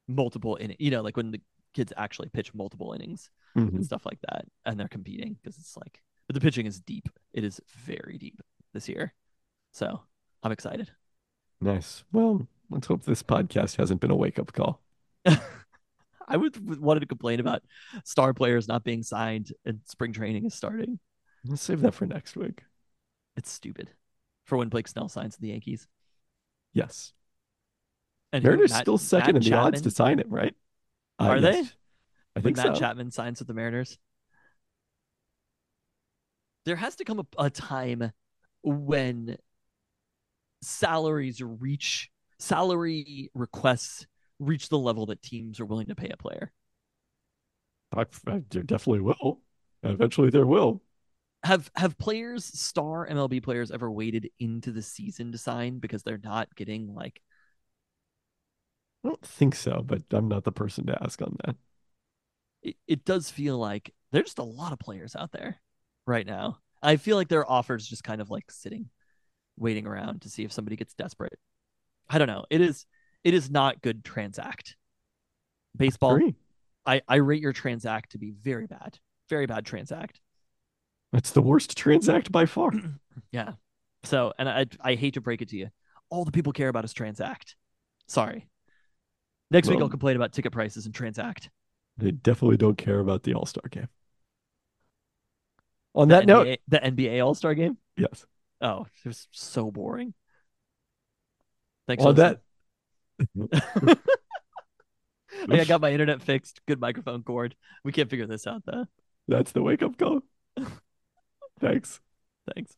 Speaker 3: multiple in you know like when the kids actually pitch multiple innings
Speaker 2: mhm.
Speaker 3: and stuff like that and they're competing because it's like but the pitching is deep it is very deep this year so i'm excited
Speaker 2: Nice. Well, let's hope this podcast hasn't been a wake up call. [laughs]
Speaker 3: i would would- wanted to complain about star players not being signed and spring training is starting
Speaker 2: Let's save that for next week.
Speaker 3: It's stupid for when blake snell signs the yankees
Speaker 2: Yes.
Speaker 3: and
Speaker 2: Mariners
Speaker 3: Matt-
Speaker 2: still second
Speaker 3: Matt
Speaker 2: in the odds to sign him, right? Uh,
Speaker 3: Are they?
Speaker 2: yes. I
Speaker 3: when
Speaker 2: think
Speaker 3: matt
Speaker 2: so.
Speaker 3: chapman signs with the mariners there has to come a, a time when salaries reach salary requests reach the level that teams are willing to pay a player
Speaker 2: I, I- there definitely will. Eventually, there will.
Speaker 3: Have have players star mlb players ever waited into the season to sign because they're not getting like
Speaker 2: I don't think so, but I'm not the person to ask on that.
Speaker 3: it, it does feel like there's just a lot of players out there right now. I feel like their offers just kind of like sitting waiting around to see if somebody gets desperate. I don't know. It is it is not good transact. Baseball
Speaker 2: Agree.
Speaker 3: i i rate your transact to be very bad very bad transact
Speaker 2: That's the worst transact by far. [clears throat]
Speaker 3: yeah so and i i hate to break it to you all the people care about is transact sorry next week i'll complain about ticket prices and transact
Speaker 2: They definitely don't care about the All Star game. On that
Speaker 3: the
Speaker 2: note,
Speaker 3: the nba all-star game
Speaker 2: yes.
Speaker 3: Oh, it was so boring. Thanks.
Speaker 2: On
Speaker 3: for
Speaker 2: that. [laughs]
Speaker 3: I got my internet fixed. Good microphone cord. We can't figure this out though.
Speaker 2: that's the wake up call. [laughs] Thanks.
Speaker 3: Thanks.